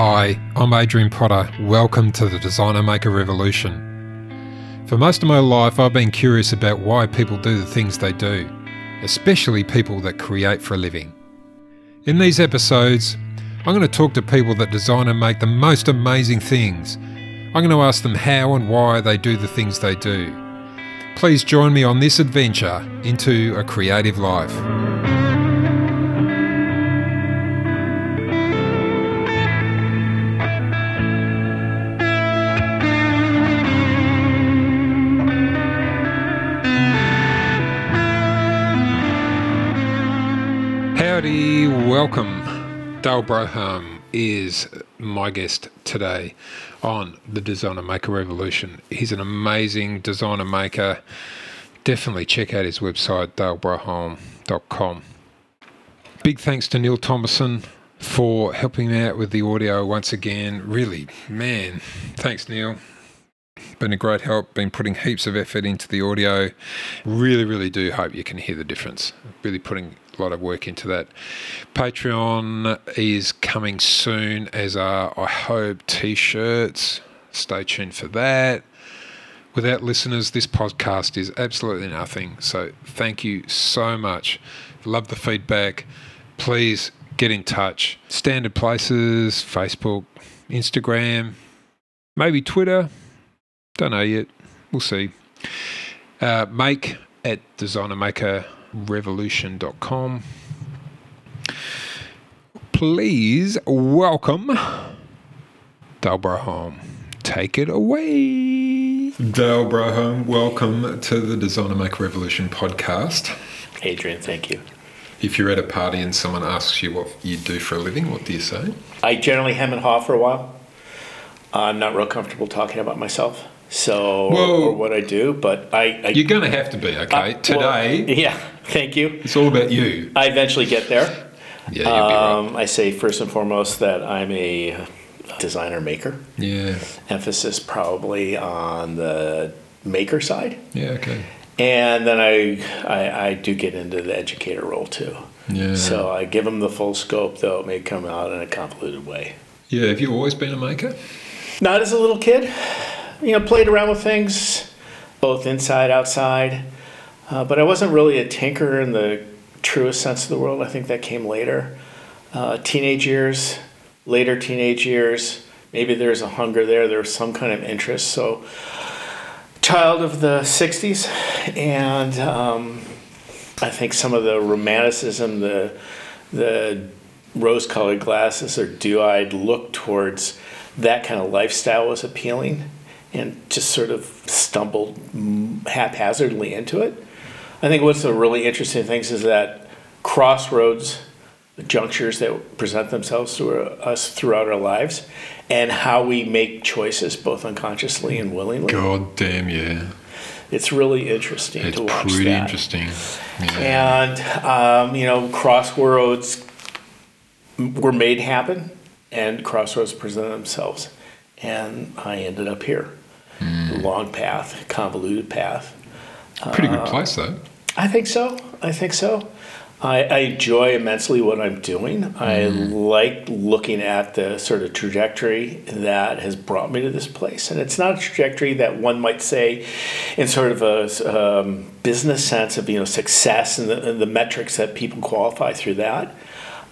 Hi, I'm Adrian Potter. Welcome to the Designer Maker Revolution. For most of my life, I've been curious about why people do the things they do, especially people that create for a living. In these episodes, I'm going to talk to people that design and make the most amazing things. I'm going to ask them how and why they do the things they do. Please join me on this adventure into a creative life. Welcome. Dale Broholm is my guest today on the Designer Maker Revolution. He's an amazing designer maker. Definitely check out his website, dalebroholm.com. Big thanks to Neil Thomason for helping me out with the audio once again. Really, man, thanks, Neil been a great help, been putting heaps of effort into the audio. Really, really do hope you can hear the difference. Really putting lot of work into that. Patreon is coming soon, as are, I hope, t shirts. Stay tuned for that. Without listeners, this podcast is absolutely nothing. So thank you so much. Love the feedback. Please get in touch. Standard places Facebook, Instagram, maybe Twitter. Don't know yet. We'll see. Uh, make at designermakerrevolution.com. Please welcome Dale Broholm. Take it away. Dale Broholm, welcome to the Designer Make Revolution podcast. Adrian, thank you. If you're at a party and someone asks you what you do for a living, what do you say? I generally hem and haw for a while. I'm not real comfortable talking about myself, so Whoa. or what I do, but I. I You're going to have to be, okay? uh, Today, well, yeah, thank you. it's all about you. I eventually get there. Yeah, you'll be right. Um, I say first and foremost that I'm a designer maker. Yeah, Emphasis probably on the maker side, yeah, okay. and then I, I I do get into the educator role too. Yeah. So I give them the full scope, though it may come out in a convoluted way. Yeah, have you always been a maker? Not as a little kid. You know, played around with things, both inside, outside. Uh, but I wasn't really a tinker in the truest sense of the world. I think that came later. Uh, teenage years, later teenage years, maybe there's a hunger there. there's some kind of interest. So, child of the 60s, and um, I think some of the romanticism, the, the rose colored glasses or dew eyed look towards that kind of lifestyle was appealing and just sort of stumbled haphazardly into it. I think what's the really interesting things is that crossroads, the junctures that present themselves to us throughout our lives, and how we make choices both unconsciously and willingly. God damn, yeah. It's really interesting It's to watch pretty that. interesting. Yeah. And um, you know, crossroads were made happen, and crossroads presented themselves, and I ended up here. Hmm. Long path, convoluted path. Pretty uh, good place, though. I think so. I think so. I, I enjoy immensely what I'm doing. I like looking at the sort of trajectory that has brought me to this place. And it's not a trajectory that one might say, in sort of a um, business sense of you know success and the, and the metrics that people qualify through that.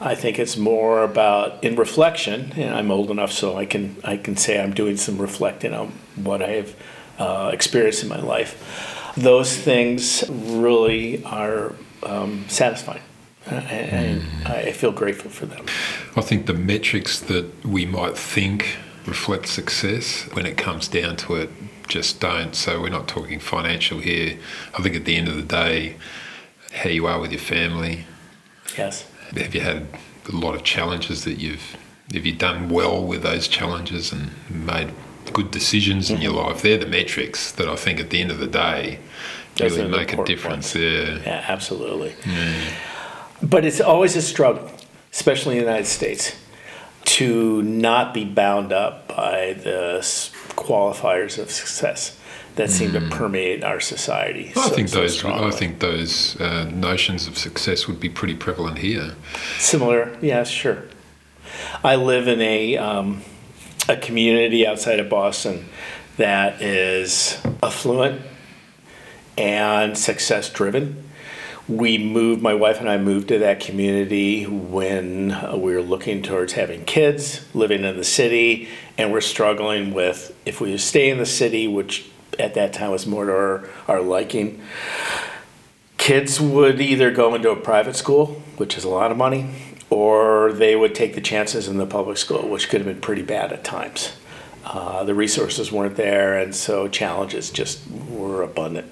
I think it's more about in reflection, and I'm old enough so I can I can say I'm doing some reflecting on what I have uh, experienced in my life. Those things really are um, satisfying, and I feel grateful for them. I think the metrics that we might think reflect success, when it comes down to it, just don't. So we're not talking financial here. I think at the end of the day, how you are with your family, Yes. Have you had a lot of challenges that you've have you done well with those challenges and made good decisions in your Mm-hmm. life? They're the metrics that i think at the end of the day Those really make a difference. Yeah. Yeah, absolutely. But it's always a struggle, especially in the United States, to not be bound up by the qualifiers of success that seem to permeate our society. I so- think so those. I think those uh, notions of success would be pretty prevalent here. Similar, yeah, sure. I live in a um, a community outside of Boston that is affluent and success driven. We moved, my wife and I moved to that community when uh, we were looking towards having kids, living in the city, and we're struggling with if we stay in the city, which at that time was more to our, our liking. Kids would either go into a private school, which is a lot of money, or they would take the chances in the public school, which could have been pretty bad at times. Uh, the resources weren't there, and so challenges just were abundant.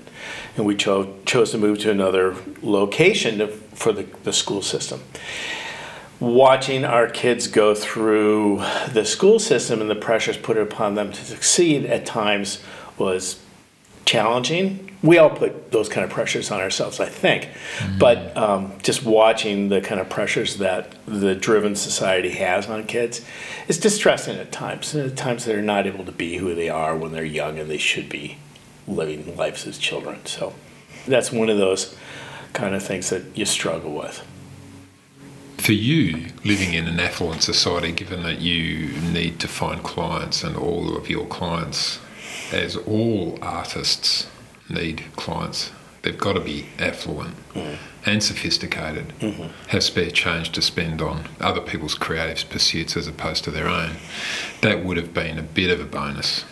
And we cho- chose to move to another location to, for the, the school system. Watching our kids go through the school system and the pressures put upon them to succeed at times was challenging. We all put those kind of pressures on ourselves, I think. But um, just watching the kind of pressures that the driven society has on kids is distressing at times. And at times they're not able to be who they are when they're young and they should be living lives as children. So that's one of those kind of things that you struggle with. For you, living in an affluent society, given that you need to find clients and all of your clients, as all artists need clients, they've got to be affluent mm. and sophisticated, mm-hmm. have spare change to spend on other people's creative pursuits as opposed to their own. That would have been a bit of a bonus.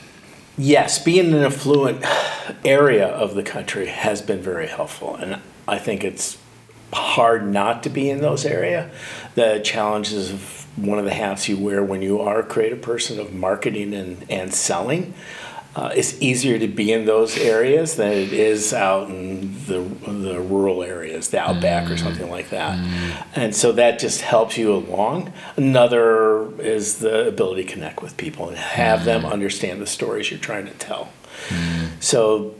Yes, being in an affluent area of the country has been very helpful, and I think it's hard not to be in those area. The challenges of one of the hats you wear when you are a creative person of marketing and, and selling. Uh, it's easier to be in those areas than it is out in the, the rural areas, the outback or mm. something like that. Mm. And so that just helps you along. Another is the ability to connect with people and have mm. them understand the stories you're trying to tell. So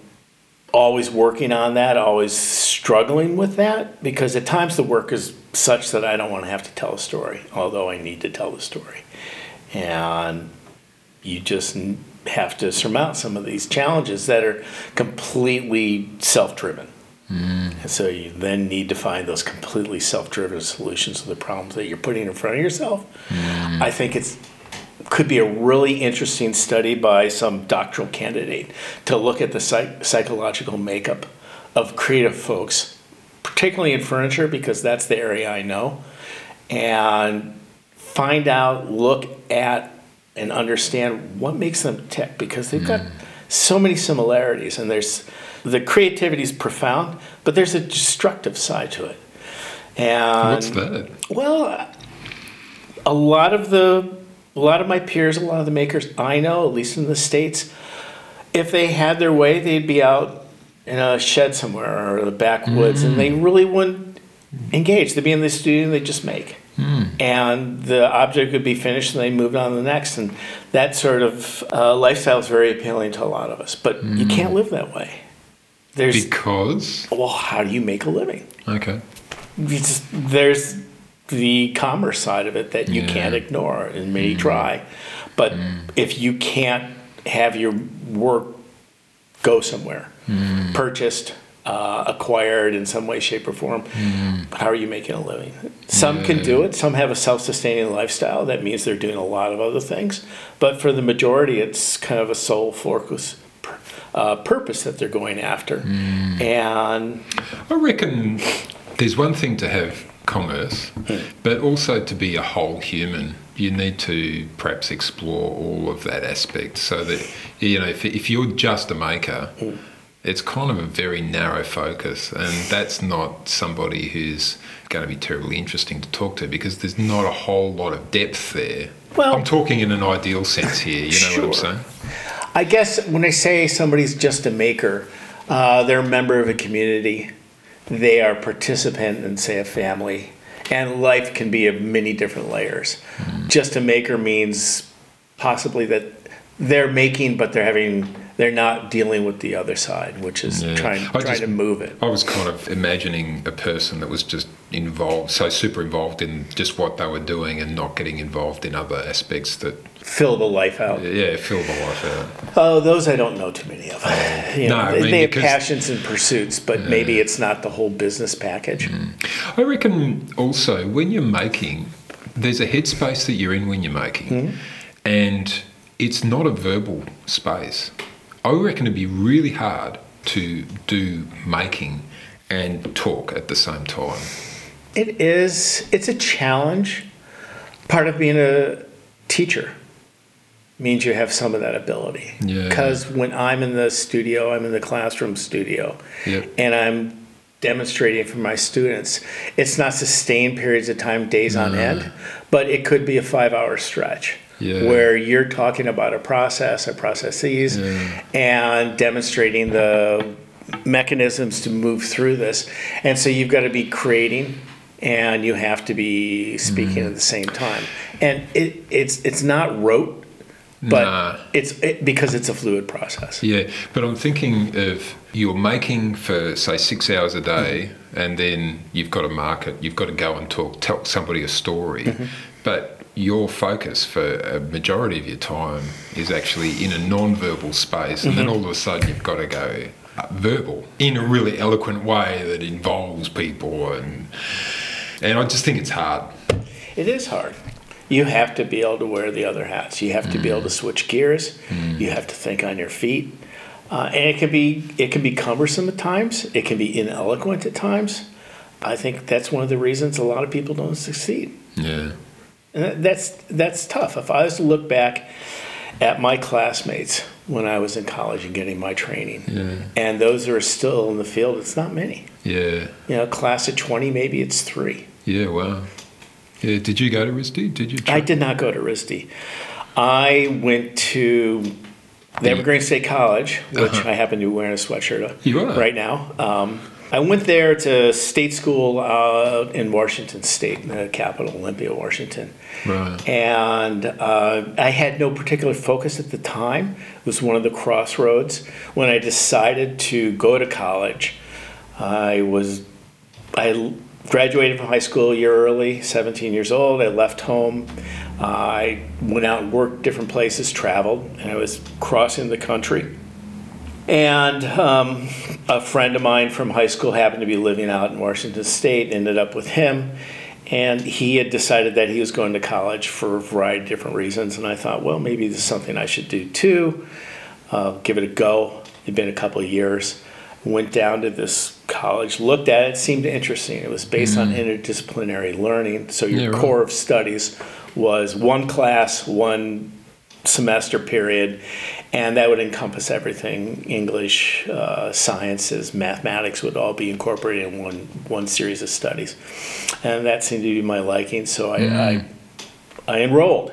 always working on that, always struggling with that, because at times the work is such that I don't want to have to tell a story, although I need to tell the story. And you just have to surmount some of these challenges that are completely self driven. And mm. so you then need to find those completely self driven solutions to the problems that you're putting in front of yourself. Mm. I think it's could be a really interesting study by some doctoral candidate to look at the psych- psychological makeup of creative folks, particularly in furniture, because that's the area I know, and find out, look at, and understand what makes them tick because they've got mm. so many similarities and there's the creativity is profound, but there's a destructive side to it. And What's that? well, a lot of the a lot of my peers, a lot of the makers I know, at least in the states, if they had their way, they'd be out in a shed somewhere or the backwoods, and they mm. really wouldn't engage. They'd be in the studio and they just make, and the object would be finished, and they moved on to the next. And that sort of uh, lifestyle is very appealing to a lot of us, but you can't live that way. There's Because. well, how do you make a living? Okay. just, there's the commerce side of it that you Yeah. Mm. can't ignore and many try but if you can't have your work go somewhere Mm. purchased uh, acquired in some way shape or form. How are you making a living? Some can do it. Some have a self-sustaining lifestyle. That means they're doing a lot of other things. But for the majority it's kind of a sole focus uh, purpose that they're going after. Mm. and I reckon there's one thing to have commerce, but also to be a whole human. You need to perhaps explore all of that aspect so that, you know, if, if you're just a maker, it's kind of a very narrow focus, and that's not somebody who's going to be terribly interesting to talk to because there's not a whole lot of depth there. Well- I'm talking in an ideal sense here, you know what I'm Sure. saying? I guess when I say somebody's just a maker, uh, they're a member of a community. They are a participant in, say, a family. And life can be of many different layers. Just a maker means possibly that they're making, but they're having they're not dealing with the other side, which is Yeah. trying trying just- to move it. I was kind of imagining a person that was just involved, so super involved in just what they were doing and not getting involved in other aspects that, Fill the life out. yeah, fill the life out. Oh, those I don't know too many of. You know, No, I they, mean, they have because- passions and pursuits, but maybe it's not the whole business package. I reckon also when you're making, there's a headspace that you're in when you're making, Mm-hmm. and it's not a verbal space. I reckon it'd be really hard to do making and talk at the same time. It is, it's a challenge. Part of being a teacher means you have some of that ability. Yeah. Because when I'm in the studio, I'm in the classroom studio, Yep. and I'm demonstrating for my students, it's not sustained periods of time, days on end, but it could be a five hour stretch. Yeah. Where you're talking about a process or processes Yeah. and demonstrating the mechanisms to move through this. And so you've got to be creating and you have to be speaking mm-hmm. at the same time. And it, it's it's not rote, but Nah. it's it, because it's a fluid process. Yeah, but I'm thinking of you're making for say six hours a day, and then you've got to market. You've got to go and talk, tell somebody a story, but your focus for a majority of your time is actually in a non-verbal space, and then all of a sudden you've got to go uh, verbal in a really eloquent way that involves people, and and I just think it's hard. It is hard. You have to be able to wear the other hats. You have to be able to switch gears. You have to think on your feet, uh, and it can be it can be cumbersome at times. It can be ineloquent at times. I think that's one of the reasons a lot of people don't succeed. Yeah, And that's that's tough. If I was to look back at my classmates when I was in college and getting my training, yeah, and those that are still in the field, it's not many. yeah, You know, class of twenty, maybe it's three. yeah. Wow. Yeah. Did you go to RISD? Did you? I did not go to RISD. I went to the Evergreen State College, which Uh-huh. I happen to be wearing a sweatshirt of You are? right now. Um, I went there to state school uh, in Washington State, in the capital, Olympia, Washington. Right. And uh, I had no particular focus at the time. It was one of the crossroads when I decided to go to college. I was I graduated from high school a year early, 17 years old. I left home. Uh, I went out and worked different places, traveled, and I was crossing the country. And um, a friend of mine from high school happened to be living out in Washington State, ended up with him. And he had decided that he was going to college for a variety of different reasons. And I thought, well, maybe this is something I should do too. Uh, give it a go. It'd been a couple of years. Went down to this college, looked at it, seemed interesting. It was based on interdisciplinary learning. So your Yeah, right. core of studies was one class, one semester period, and that would encompass everything English, uh, sciences, mathematics would all be incorporated in one, one series of studies. And that seemed to be my liking, so I, I, I enrolled.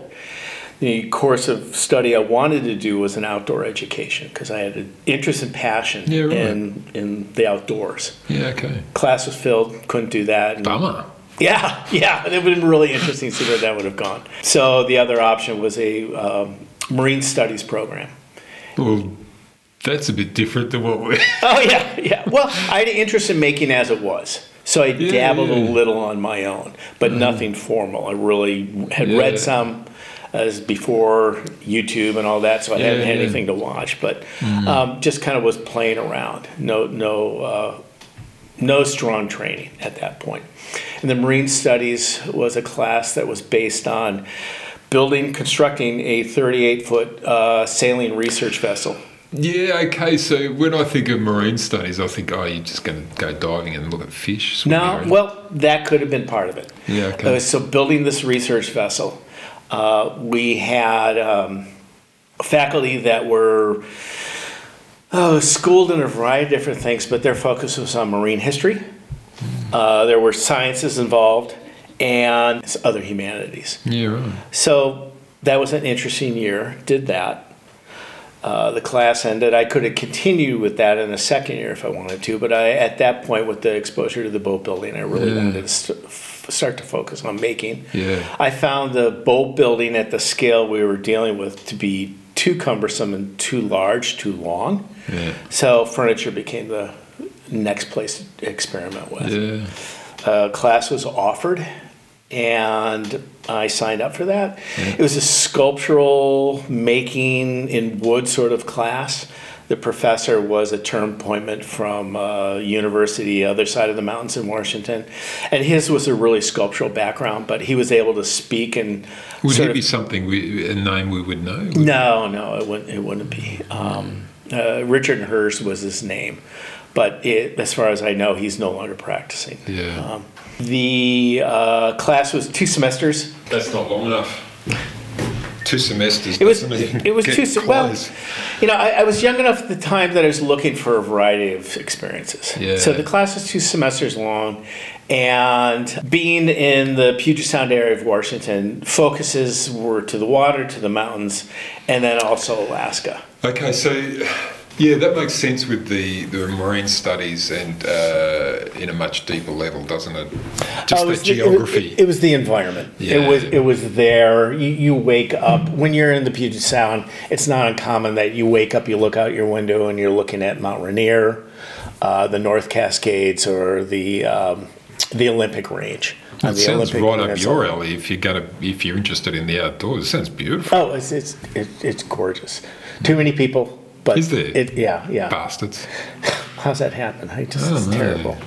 The course of study I wanted to do was an outdoor education because I had an interest and passion Yeah, right. in, in the outdoors. Yeah. Okay. Class was filled, couldn't do that. and- Bummer. yeah, yeah, it would have been really interesting to see where that would have gone. So the other option was a um, marine studies program. Well, that's a bit different than what we. Oh yeah, yeah. Well, I had an interest in making as it was, so I Yeah, dabbled yeah. a little on my own, but nothing formal. I really had read some as before YouTube and all that, so I hadn't had yeah. anything to watch, but um, just kind of was playing around. No, no, uh, no strong training at that point. And the marine studies was a class that was based on building, constructing a 38 foot uh, sailing research vessel. Yeah, okay. So when I think of marine studies, I think, oh, you're just going to go diving and look at fish. No, around. well, that could have been part of it. Yeah, okay. Uh, so building this research vessel, uh, we had um, faculty that were oh, schooled in a variety of different things, but their focus was on marine history. Uh, there were sciences involved and other humanities. Yeah, right. So that was an interesting year. Did that. Uh, the class ended. I could have continued with that in a second year if I wanted to, but I, at that point, with the exposure to the boat building, I really Yeah. wanted to st- start to focus on making. Yeah. I found the boat building at the scale we were dealing with to be too cumbersome and too large, too long. Yeah. So furniture became the next place to experiment with Yeah. uh, class was offered, and I signed up for that. It was a sculptural making in wood sort of class The professor was a term appointment from uh, university other side of the mountains in Washington, and his was a really sculptural background. But he was able to speak and Would sort he of- be something we, a name we would know? no, no, it wouldn't. It wouldn't be. Um, uh, Richard Hurst was his name, but it, as far as I know, he's no longer practicing. Yeah. Um, the uh, class was two semesters. That's not long enough. Two semesters. It was. It was two. se- Well, you know, I, I was young enough at the time that I was looking for a variety of experiences. Yeah. So the class was two semesters long, and being in the Puget Sound area of Washington, focuses were to the water, to the mountains, and then also Alaska. Okay, so yeah, that makes sense with the, the marine studies and uh, in a much deeper level, doesn't it? Just Oh, it the was the- it- geography. It, was the environment. Yeah. It was it was there. You, you wake up when you're in the Puget Sound. It's not uncommon that you wake up, you look out your window, and you're looking at Mount Rainier, uh, the North Cascades, or the um, the Olympic Range. it the sounds Olympic right up your alley if you're gonna if you're interested in the outdoors. It sounds beautiful. Oh, it's it's it, it's gorgeous. Too many people, but Is there? It, yeah, yeah. Bastards. How's that happen? I just I it's know. terrible.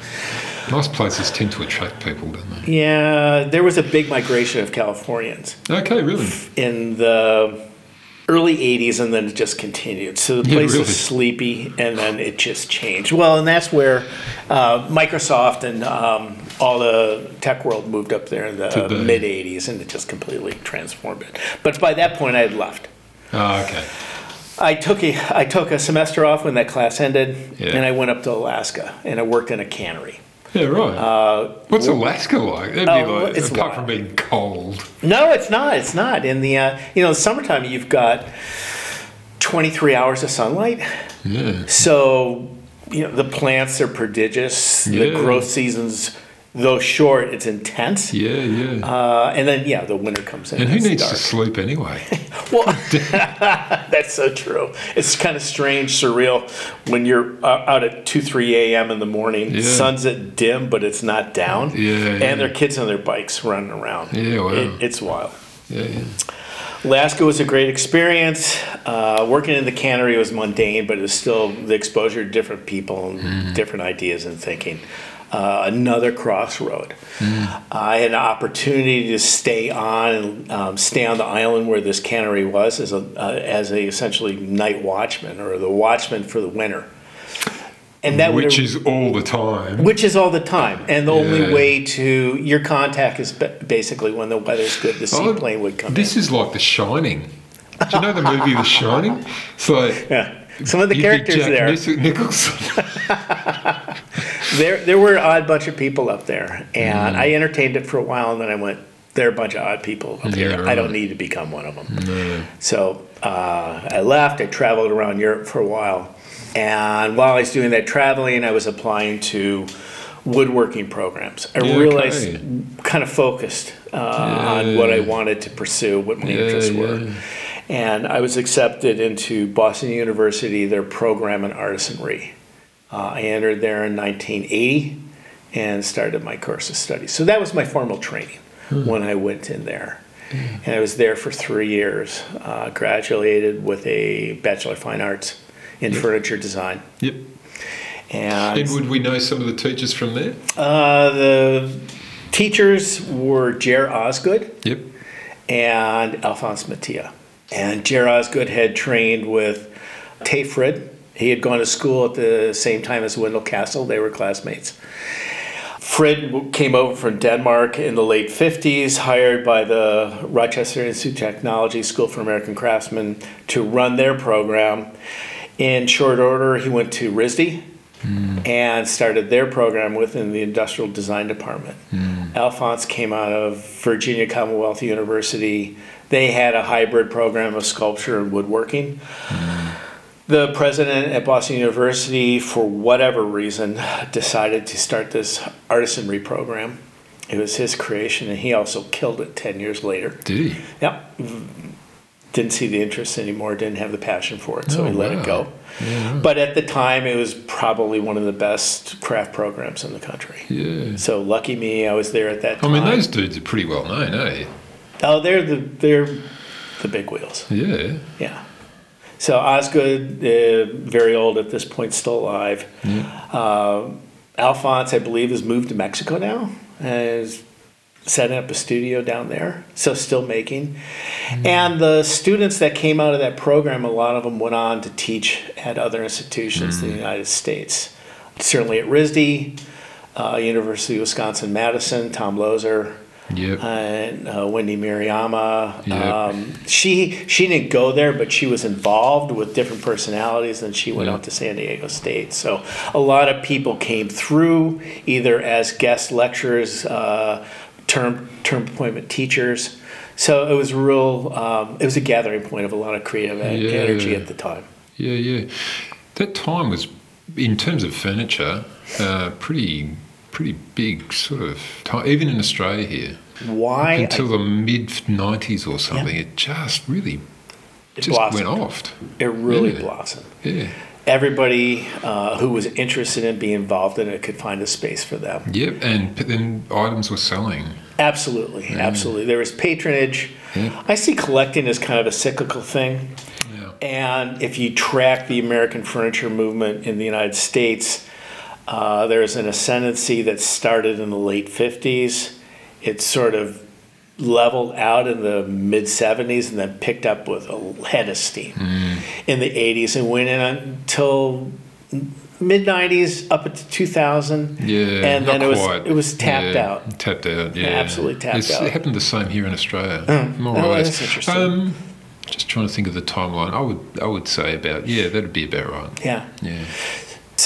Nice places tend to attract people, don't they? Yeah, there was a big migration of Californians. Okay, really. in the early 80s and then it just continued so the Yeah, place really. was sleepy and then it just changed well and that's where uh, microsoft and um, all the tech world moved up there in the Today. mid 80s and it just completely transformed it but by that point i had left Oh, okay. I took a I took a semester off when that class ended, Yeah. and I went up to Alaska and I worked in a cannery. Yeah, right. Uh, What's Alaska like? That'd Oh, be like it's apart wild. from being cold. No, it's not. It's not. In the uh, you know summertime, you've got twenty three hours of sunlight. Yeah. So, you know, the plants are prodigious. The Yeah. growth seasons, though short, it's intense. Yeah, yeah. Uh, and then, yeah, the winter comes in. and who needs dark. to sleep anyway? Well, that's so true. It's kind of strange, surreal when you're uh, out at 2, 3 a.m. in the morning. Yeah. Sun's at dim, but it's not down. Yeah, And yeah. there are kids on their bikes running around. Yeah, wow. It, it's wild. yeah, yeah. Alaska was a great experience. Uh, working in the cannery was mundane, but it was still the exposure to different people and Mm. different ideas and thinking. Uh, another crossroad. Mm. I had an opportunity to stay on and um, stay on the island where this cannery was as a uh, as a essentially night watchman or the watchman for the winter. And that Which is all the time. which is all the time, and the Yeah. only way to your contact is basically when the weather's good. The seaplane would come in. This is like The Shining. Do you know the movie The Shining? Like Yeah. Some of the you'd characters there, Nicholson. there, there were an odd bunch of people up there, Mm. and I entertained it for a while, and then I went, there are a bunch of odd people up Yeah, here. I don't need to become one of them. So uh, I left. I traveled around Europe for a while, and while I was doing that traveling, I was applying to woodworking programs. I Yeah, realized, okay. kind of focused uh, on what I wanted to pursue, what my Yeah, interests were. And I was accepted into Boston University, their program in artisanry. Uh, I entered there in 1980 and started my course of study. So that was my formal training when I went in there. And I was there for three years, uh, graduated with a Bachelor of Fine Arts in furniture design. Yep. And And would we know some of the teachers from there? uh, the teachers were Jere Osgood Yep. and Alphonse Mattia. And Jere Osgood had trained with Tage Frid. He had gone to school at the same time as Wendell Castle. They were classmates. Frid w- came over from Denmark in the late 50s, hired by the Rochester Institute of Technology School for American Craftsmen to run their program. In short order, he went to RISD hmm. and started their program within the Industrial Design Department. Hmm. Alphonse came out of Virginia Commonwealth University. They had a hybrid program of sculpture and woodworking. The president at Boston University, for whatever reason, decided to start this artisanry program. It was his creation, and he also killed it 10 years later. Did he? Yep. Didn't see the interest anymore, didn't have the passion for it, so Oh, he let wow. it go. But at the time, it was probably one of the best craft programs in the country. Yeah. So lucky me, I was there at that time. I mean, those dudes are pretty well known, eh? Oh, they're the they're the big wheels. Yeah. Yeah. So Osgood, uh, very old at this point, still alive. Uh, Alphonse, I believe, has moved to Mexico now. Is setting up a studio down there, so still making. And the students that came out of that program, a lot of them went on to teach at other institutions in the United States. Certainly at RISD, uh, University of Wisconsin Madison, Tom Loeser, Yep. and uh, Wendy Maruyama. Yep. Um, she she didn't go there, but she was involved with different personalities, and she went Yeah. out to San Diego State. So a lot of people came through either as guest lecturers, uh, term term appointment teachers. So it was real. Um, it was a gathering point of a lot of creative Yeah. energy at the time. Yeah, yeah. That time was, in terms of furniture, uh, pretty pretty big sort of time. Even in Australia here, Why until the mid '90s or something, it just really it just blossomed. went off. It really Yeah. blossomed. Yeah. Everybody uh, who was interested in being involved in it could find a space for them. Yep. And then items were selling. Absolutely, absolutely. There was patronage. Yeah. I see collecting as kind of a cyclical thing. Yeah. And if you track the American furniture movement in the United States, uh, there's an ascendancy that started in the late 50s. It sort of leveled out in the mid 70s and then picked up with a head of steam in the 80s and went in until mid 90s up into 2000. Yeah, And then not it was, quite. it was tapped Yeah, out. Tapped out, yeah. absolutely tapped It's- out. It happened the same here in Australia, more oh, or less. that's interesting. Um, just trying to think of the timeline. I would, I would say about yeah, that'd be about right. Yeah. Yeah,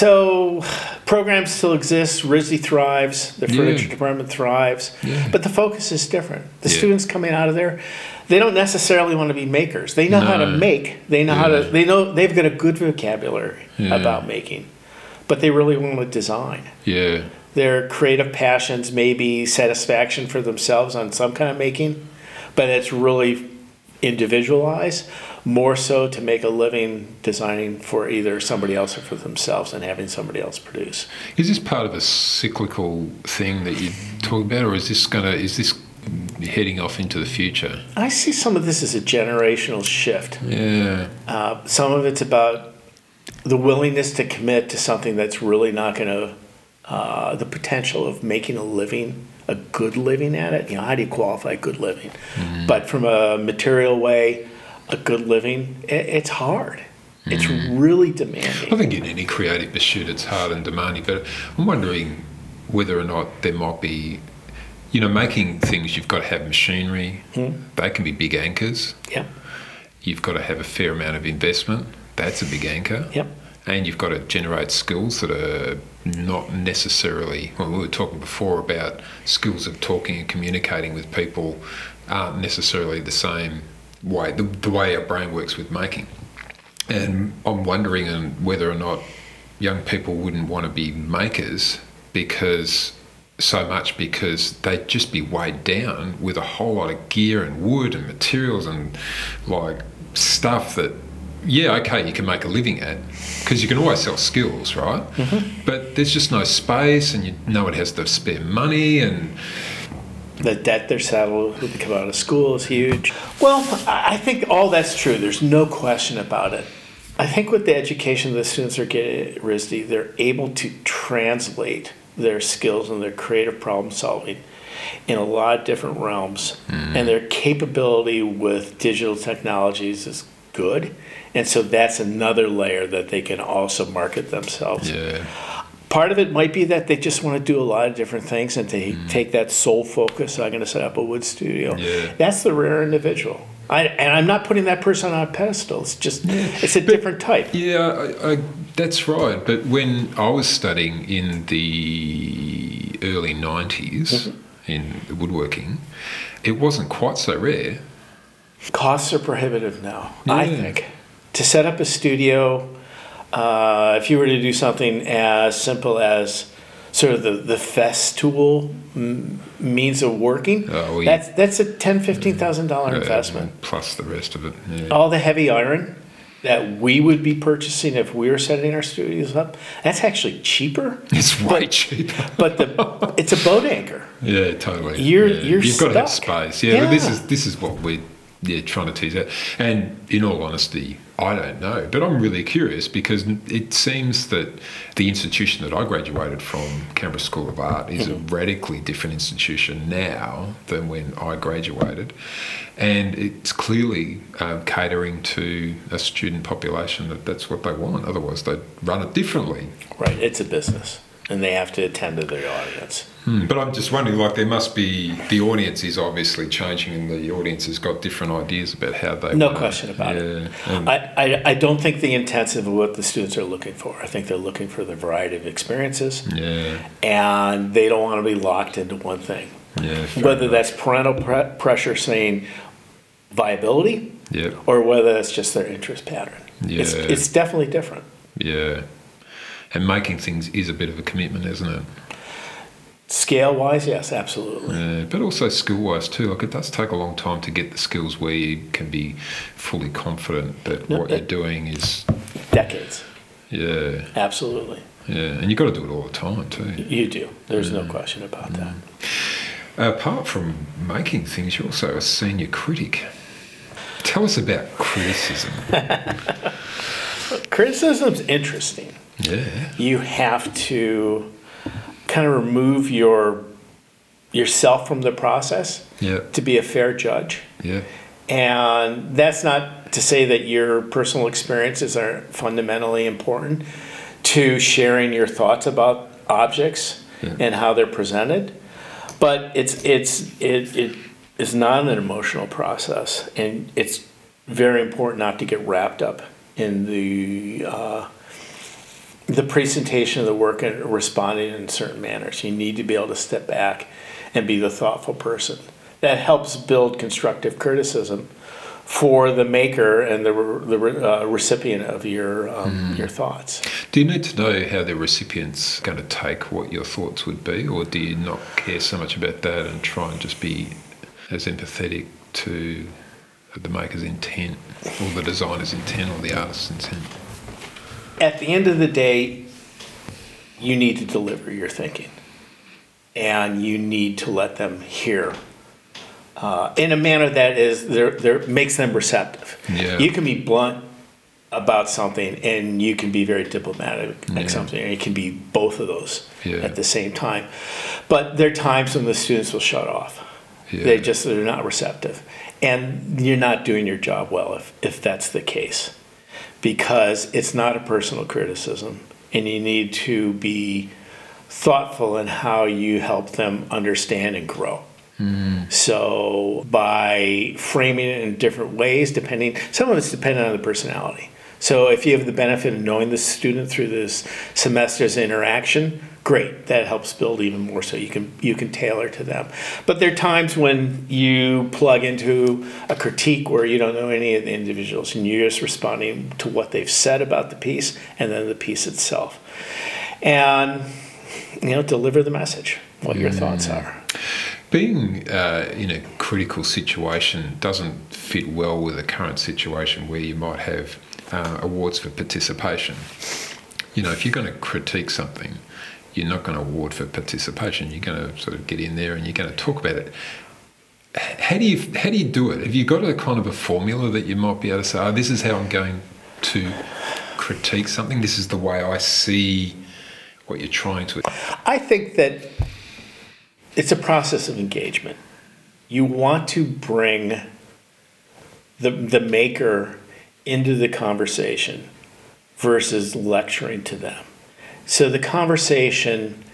So programs still exist. RISD thrives. The Yeah. furniture department thrives. Yeah. But the focus is different. The Yeah. students coming out of there, they don't necessarily want to be makers. They know how to make. They know how to. They know they've got a good vocabulary Yeah. about making, but they really want to design. yeah, Their creative passions may be satisfaction for themselves on some kind of making, but it's really individualized more so to make a living designing for either somebody else or for themselves and having somebody else produce. Is this part of a cyclical thing that you talk about, or is this gonna is this heading off into the future? I see some of this as a generational shift. Yeah, Uh, some of it's about the willingness to commit to something that's really not going to, uh, the potential of making a living, a good living at it. You know, how do you qualify good living? But from a material way, a good living, i it's hard. It's hmm. really demanding. I think in any creative pursuit it's hard and demanding, but I'm wondering whether or not there might be, you know, making things. You've got to have machinery. Hmm. They can be big anchors. Yeah. You've got to have a fair amount of investment. That's a big anchor. Yep. And you've got to generate skills that are not necessarily, well, we were talking before about skills of talking and communicating with people aren't necessarily the same way, the, the way our brain works with making. And I'm wondering whether or not young people wouldn't want to be makers because so much because they'd just be weighed down with a whole lot of gear and wood and materials and like stuff that yeah okay you can make a living at because you can always sell skills right mm-hmm. but there's just no space and you, no one has the spare money and the debt they're saddled with they come out of school is huge. Well, I think all that's true. There's no question about it. I think with the education the students are getting at RISD, they're able to translate their skills and their creative problem solving in a lot of different realms. Hmm. And their capability with digital technologies is good. And so that's another layer that they can also market themselves yeah part of it might be that they just want to do a lot of different things and they mm-hmm. take that sole focus. I'm going to set up a wood studio. Yeah. That's the rare individual. I, and I'm not putting that person on a pedestal. It's just it's a different type. Yeah, I, I, that's right. But when I was studying in the early 90s mm-hmm. in woodworking, it wasn't quite so rare. Costs are prohibitive now. I think to set up a studio, uh, if you were to do something as simple as sort of the the festool m- means of working, Oh, yeah. that's that's a ten fifteen thousand dollar investment. plus the rest of it. Yeah. all the heavy iron that we would be purchasing if we were setting our studios up, that's actually cheaper. It's way cheaper. But the it's a boat anchor. Yeah, totally. You're- yeah. you're You've got to have space. Yeah, but this is this is what we're yeah, trying to tease out. And in all honesty, I don't know, but I'm really curious because it seems that the institution that I graduated from, Canberra School of Art, is mm-hmm. a radically different institution now than when I graduated, and it's clearly um, catering to a student population that that's what they want. Otherwise, they'd run it differently. Right, it's a business and they have to attend to their audience. Hmm, but I'm just wondering, like, there must be the audience is obviously changing, and the audience has got different ideas about how they. No question about yeah, it. I, I, I don't think the intensive of what the students are looking for. I think they're looking for the variety of experiences. Yeah. And they don't want to be locked into one thing. Yeah. Whether enough. that's parental pre- pressure saying viability. Yeah. Or whether it's just their interest pattern. Yeah. It's, it's definitely different. Yeah and making things is a bit of a commitment, isn't it? Scale wise, yes, absolutely. But also skill wise too. Like it does take a long time to get the skills where you can be fully confident that no, what you're doing is decades. Yeah, absolutely. Yeah, and you've got to do it all the time too. You do. There's yeah. no question about that. Mm. Apart from making things, you're also a senior critic. Tell us about criticism. Criticism's interesting. Yeah. You have to kind of remove your yourself from the process yeah. to be a fair judge. Yeah. And that's not to say that your personal experiences are fundamentally important to sharing your thoughts about objects yeah. and how they're presented. But it's it's it, it is not an emotional process, and it's very important not to get wrapped up in the uh, the presentation of the work and responding in certain manners. You need to be able to step back and be the thoughtful person. That helps build constructive criticism for the maker and the, the uh, recipient of your um, mm. your thoughts. Do you need to know how the recipient's going to take what your thoughts would be, or do you not care so much about that and try and just be as empathetic to the maker's intent, or the designer's intent, or the artist's intent? At the end of the day, you need to deliver your thinking, and you need to let them hear uh, in a manner that is there, there makes them receptive. Yeah. You can be blunt about something, and you can be very diplomatic yeah. at something, and it can be both of those yeah. at the same time. But there are times when the students will shut off. Yeah. They just they're not receptive, and you're not doing your job well if if that's the case because it's not a personal criticism and you need to be thoughtful in how you help them understand and grow. Mm. So by framing it in different ways, depending, some of it's dependent on the personality. So if you have the benefit of knowing the student through this semester's interaction, great. That helps build even more so you can you can tailor to them. But there are times when you plug into a critique where you don't know any of the individuals and you're just responding to what they've said about the piece and then the piece itself. And you know deliver the message what your mm. thoughts are. Being uh, in a critical situation doesn't fit well with the current situation where you might have uh, awards for participation. You know if you're going to critique something you're not going to award for participation. You're going to sort of get in there and you're going to talk about it. How do you how do you do it? Have you got a kind of a formula that you might be able to say, oh, this is how I'm going to critique something. This is the way I see what you're trying to. I think that it's a process of engagement. You want to bring the the maker into the conversation versus lecturing to them. So the conversation,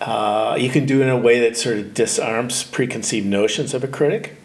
uh, you can do it in a way that sort of disarms preconceived notions of a critic.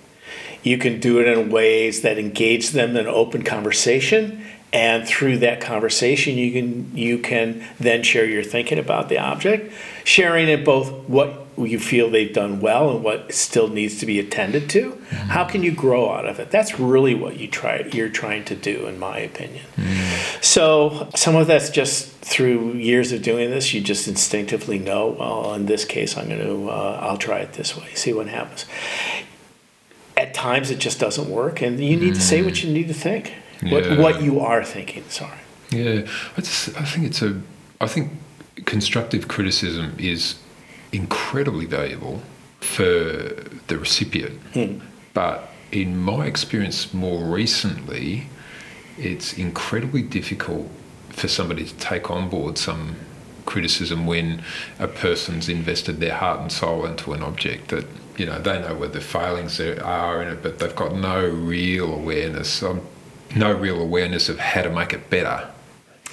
You can do it in ways that engage them in open conversation, and through that conversation, you can you can then share your thinking about the object, sharing it both what you feel they've done well and what still needs to be attended to mm-hmm. how can you grow out of it that's really what you try you're trying to do in my opinion mm-hmm. so some of that's just through years of doing this you just instinctively know well in this case i'm going to uh, i'll try it this way see what happens at times it just doesn't work and you need mm-hmm. to say what mm. you need to think yeah. what, what you are thinking sorry yeah I, just, I think it's a i think constructive criticism is incredibly valuable for the recipient, mm. but in my experience more recently, it's incredibly difficult for somebody to take on board some criticism when a person's invested their heart and soul into an object that you know they know where the failings are in it but they've got no real awareness um, no real awareness of how to make it better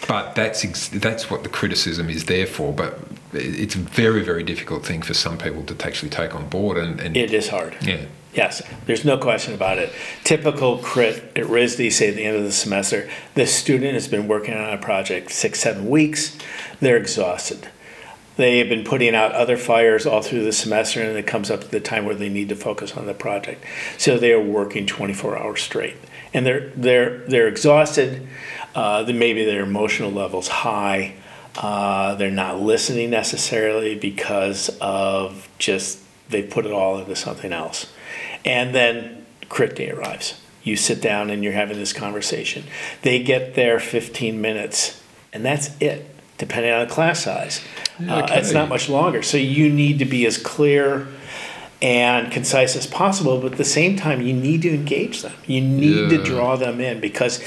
but that's ex- that's what the criticism is there for but it's a very very difficult thing for some people to actually take on board and, and It is hard. yeah Yes, there's no question about it. Typical crit at RISD, say at the end of the semester, the student has been working on a project six, seven weeks. They're exhausted. They have been putting out other fires all through the semester, and it comes up to the time where they need to focus on the project. So they are working 24 hours straight, and they're they're they're exhausted. Uh, then maybe their emotional levels high. Uh, they're not listening necessarily because of just they put it all into something else. And then crit day arrives. You sit down and you're having this conversation. They get there 15 minutes, and that's it, depending on the class size. Uh, it's not much longer. So you need to be as clear and concise as possible, but at the same time, you need to engage them. You need to draw them in because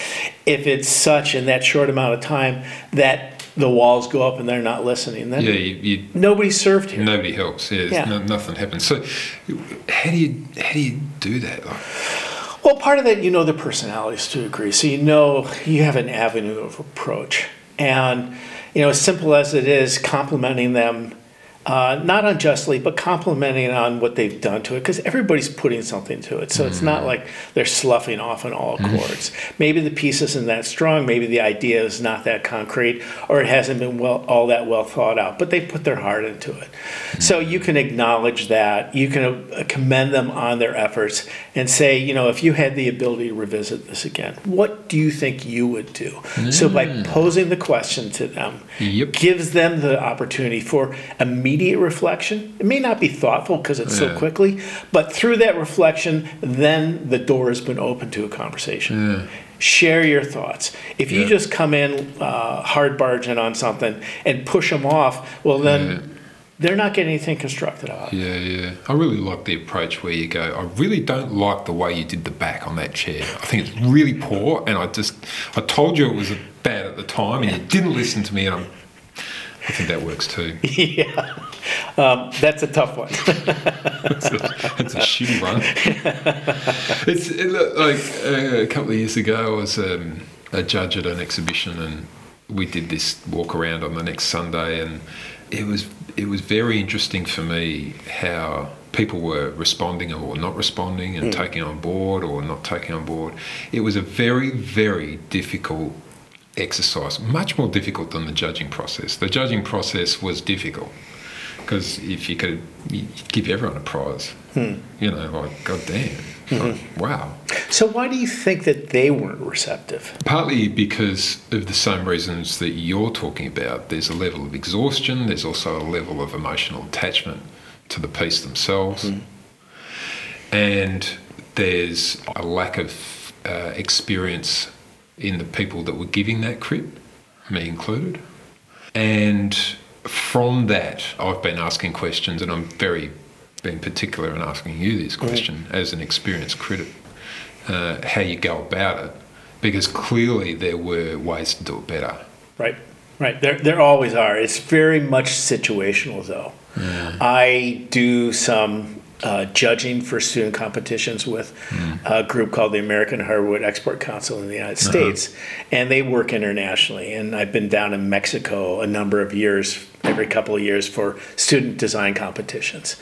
if it's such in that short amount of time that the walls go up and they're not listening, then yeah you, you nobody's served here. nobody helps yeah, Yeah. No, nothing happens so how do you how do you do that like, Well, part of that, you know the personalities to a degree. So you know you have an avenue of approach. And, you know, as simple as it is, complimenting them, uh, not unjustly, but complimenting on what they've done to it, because everybody's putting something to it. So it's not like they're sloughing off on all chords. Maybe the piece isn't that strong, maybe the idea is not that concrete, or it hasn't been well all that well thought out, but they put their heart into it. So you can acknowledge that, you can uh, commend them on their efforts, and say, you know, if you had the ability to revisit this again, what do you think you would do? So by posing the question to them, Yep. gives them the opportunity for immediate reflection. It may not be thoughtful because it's so quickly, but through that reflection, then the door has been open to a conversation. Share your thoughts. If you Yeah. just come in uh, hard barging on something and push them off, well, then they're not getting anything constructed out. of. Yeah, yeah. I really like the approach where you go, I really don't like the way you did the back on that chair. I think it's really poor, and I just, I told you it was bad at the time, and you didn't listen to me, and I'm, I think that works too. yeah, um, that's a tough one. It's a, it's a shitty one. It's it, look, like uh, a couple of years ago, I was um, a judge at an exhibition, and we did this walk around on the next Sunday, and it was it was very interesting for me how people were responding or not responding and taking on board or not taking on board. It was a very very difficult exercise, much more difficult than the judging process. The judging process was difficult because if you could give everyone a prize, hmm. you know, like god damn, like, mm-hmm. wow. so why do you think that they weren't receptive? Partly because of the same reasons that you're talking about. There's a level of exhaustion. There's also a level of emotional attachment to the piece themselves, hmm. and there's a lack of uh, experience in the people that were giving that crit, me included. And from that, I've been asking questions, and I'm very being particular in asking you this question as an experienced critic, uh, how you go about it, because clearly there were ways to do it better. Right, right. There, there always are. It's very much situational, though. I do some uh, judging for student competitions with a group called the American Hardwood Export Council in the United States, and they work internationally. And I've been down in Mexico a number of years, every couple of years, for student design competitions.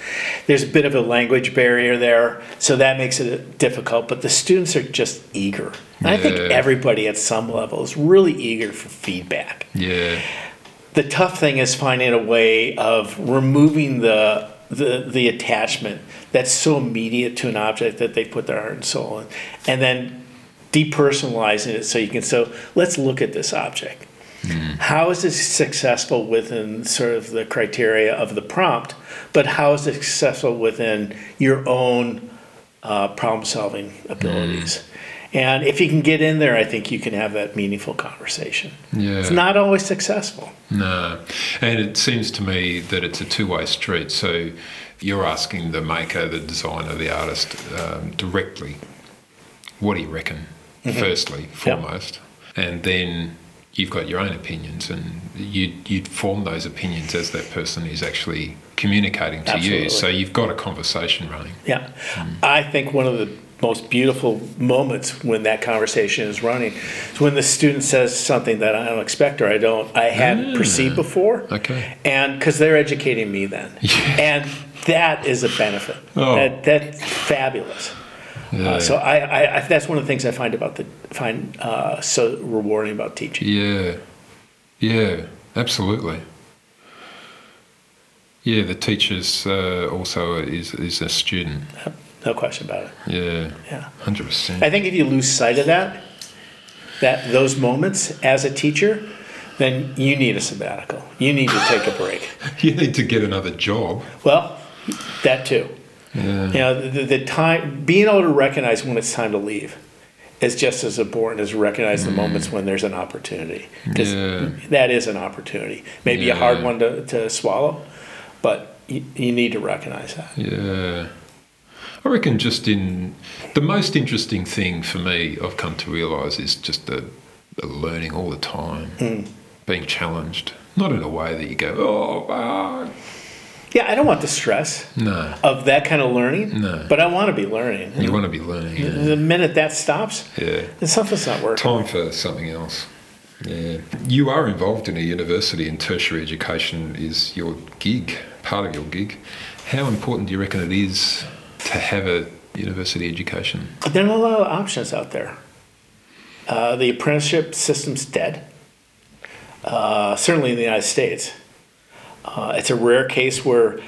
There's a bit of a language barrier there, so that makes it difficult. But the students are just eager. And I think everybody at some level is really eager for feedback Yeah, the tough thing is finding a way of removing the the the attachment that's so immediate to an object that they put their heart and soul in, and then depersonalizing it so you can so let's look at this object. How is it successful within sort of the criteria of the prompt, but how is it successful within your own uh, problem solving abilities? And if you can get in there, I think you can have that meaningful conversation. yeah. It's not always successful. No, and it seems to me that it's a two-way street. So you're asking the maker, the designer, the artist um, directly what do you reckon? Mm-hmm. Firstly, foremost, and then you've got your own opinions, and you you form those opinions as that person is actually communicating to Absolutely. you. So you've got a conversation running. Yeah. Mm. I think one of the most beautiful moments when that conversation is running is when the student says something that I don't expect or I don't, I hadn't perceived ah. before. Okay. And because they're educating me then. And that is a benefit. Oh. That, that's fabulous. Yeah. Uh, so I, I, I, that's one of the things I find about the, find uh, so rewarding about teaching. Yeah, yeah, absolutely. Yeah, the teacher's uh, also is is a student. No question about it. Yeah, Yeah. hundred percent. I think if you lose sight of that, that those moments as a teacher, then you need a sabbatical. You need to take a break. You need to get another job. Well, that too. Yeah, You know, the, the time being able to recognize when it's time to leave is just as important as recognize the moments when there's an opportunity. Because Yeah. that is an opportunity. Maybe a hard one to, to swallow, but you, you need to recognize that. yeah. I reckon just in the most interesting thing for me, I've come to realise is just the, the learning all the time, being challenged. Not in a way that you go, oh, ah." Yeah, I don't want the stress no. of that kind of learning, No. but I want to be learning. You want to be learning. Yeah. The minute that stops, yeah. then something's not working. Time for something else. Yeah. You are involved in a university and tertiary education is your gig, part of your gig. How important do you reckon it is to have a university education? There are a lot of options out there. Uh, the apprenticeship system's dead, uh, certainly in the United States. Uh, it's a rare case where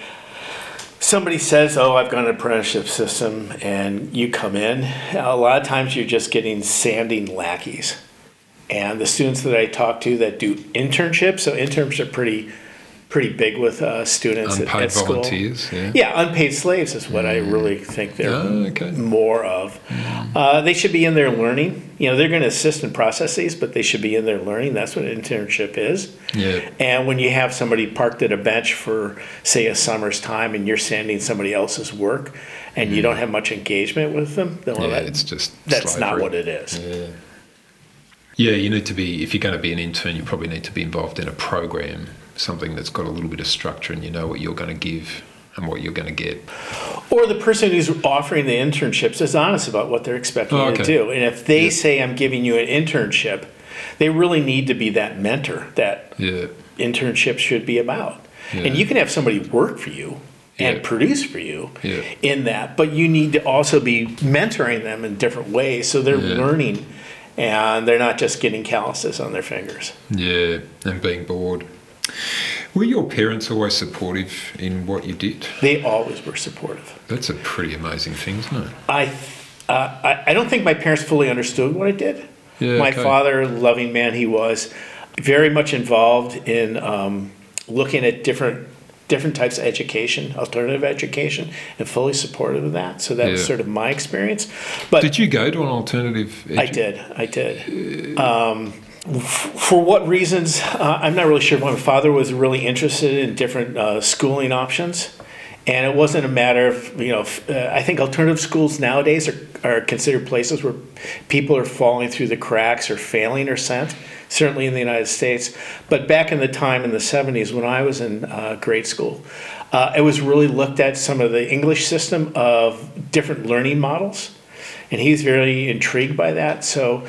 somebody says, Oh, I've got an apprenticeship system, and you come in. A lot of times you're just getting sanding lackeys. And the students that I talk to that do internships, so internships are pretty, pretty big with uh, students at, Unpaid at school. volunteers, yeah. Yeah, unpaid slaves is what I really think they're Ah, okay. more of. Uh, they should be in there learning. You know, they're going to assist in processes, but they should be in there learning. That's what an internship is. Yeah. And when you have somebody parked at a bench for, say, a summer's time, and you're sanding somebody else's work, and you don't have much engagement with them, well, Mm. Yeah, that- it's just that's not what it is. Yeah. Yeah, you need to be, if you're going to be an intern, you probably need to be involved in a program, something that's got a little bit of structure and you know what you're going to give and what you're going to get. Or the person who's offering the internships is honest about what they're expecting Oh, you to do. And if they say, I'm giving you an internship, they really need to be that mentor that Yeah. internship should be about. And you can have somebody work for you and Yeah. produce for you Yeah. in that, but you need to also be mentoring them in different ways so they're Yeah. learning and they're not just getting calluses on their fingers. Yeah, and being bored. Were your parents always supportive in what you did? They always were supportive. That's a pretty amazing thing, isn't it? I, uh, I, I don't think my parents fully understood what I did. Yeah, my okay. father, loving man he was, very much involved in um, looking at different different types of education, alternative education, and fully supportive of that. So that was Yeah. sort of my experience. But Did you go to an alternative? I did, I did. Um, f- for what reasons? Uh, I'm not really sure. My father was really interested in different uh, schooling options, and it wasn't a matter of you know. f- Uh, I think alternative schools nowadays are are considered places where people are falling through the cracks or failing or sent. Certainly in the United States, but back in the time in the 70s when I was in uh, grade school, uh, it was really looked at some of the English system of different learning models, and he's very intrigued by that. So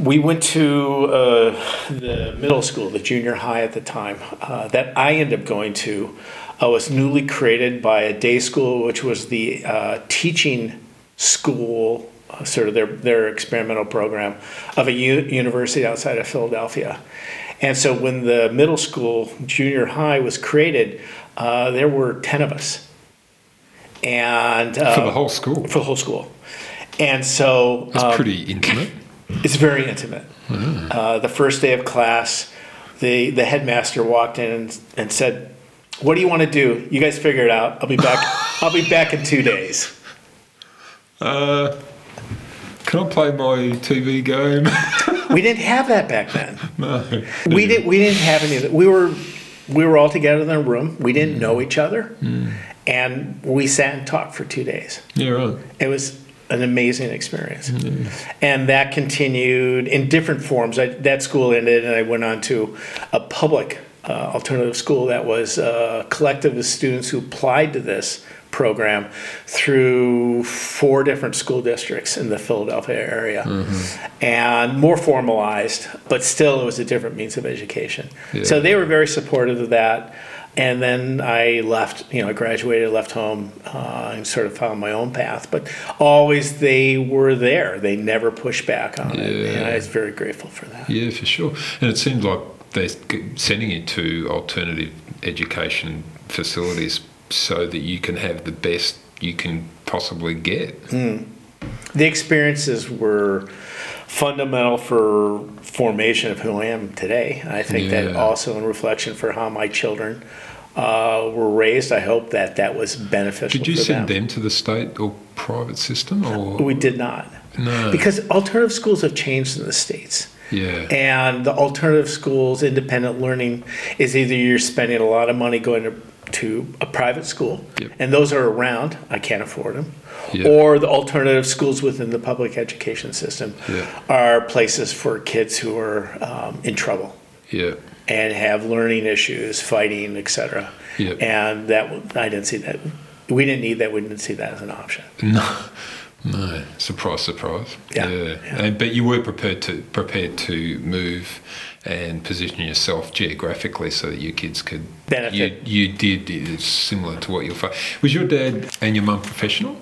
we went to uh, the middle school, the junior high at the time, uh, that I ended up going to. Uh, was newly created by a day school, which was the uh, teaching school, uh, sort of their, their experimental program of a u- university outside of Philadelphia. And so when the middle school, junior high was created, uh, there were 10 of us. And uh, For the whole school. for the whole school. And so That's um, pretty intimate. It's very intimate. Uh, the first day of class, the, the headmaster walked in and, and said, "What do you want to do? You guys figure it out. I'll be back. I'll be back in two days." Uh, can I play my TV game? We didn't have that back then. no. We didn't. We didn't have any of that. We were we were all together in a room. We didn't know each other, and we sat and talked for two days. Yeah, right. It was an amazing experience. Mm-hmm. And that continued in different forms. I, that school ended, and I went on to a public uh, alternative school that was a collective of students who applied to this program through four different school districts in the Philadelphia area. Mm-hmm. And more formalized, but still it was a different means of education. Yeah. So they were very supportive of that. And then I left, you know, I graduated, left home, uh, and sort of found my own path. But always they were there. They never pushed back on it. And I was very grateful for that. Yeah, for sure. And it seems like they're sending you to alternative education facilities so that you can have the best you can possibly get. The experiences were fundamental for formation of who I am today. I think that also in reflection for how my children uh, were raised. I hope that that was beneficial Did you send them. them to the state or private system or We did not. no? Because alternative schools have changed in the States. yeah, And the alternative schools, independent learning, is either you're spending a lot of money going to, to a private school, Yep. and those are around, I can't afford them, Yep. or the alternative schools within the public education system Yeah. are places for kids who are um, in trouble yeah, and have learning issues, fighting, etc. Yep. And that I didn't see that. We didn't need that. We didn't see that as an option. no, no. Surprise, surprise. Yeah, yeah. And, but you were prepared to prepared to move and position yourself geographically so that your kids could Benefit. You, you did it's similar to what your father was. Your dad and your mum professional.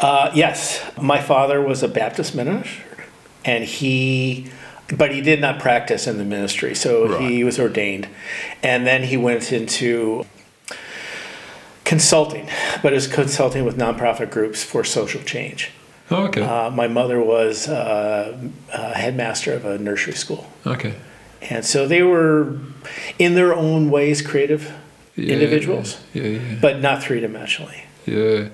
Uh, yes, my father was a Baptist minister, and he, but he did not practice in the ministry, so he was ordained, and then he went into consulting, but it was consulting with nonprofit groups for social change. Oh, okay. Uh, my mother was uh, uh, headmaster of a nursery school, okay. and so they were, in their own ways, creative Yeah, individuals, Yeah, yeah. but not three dimensionally. Yeah,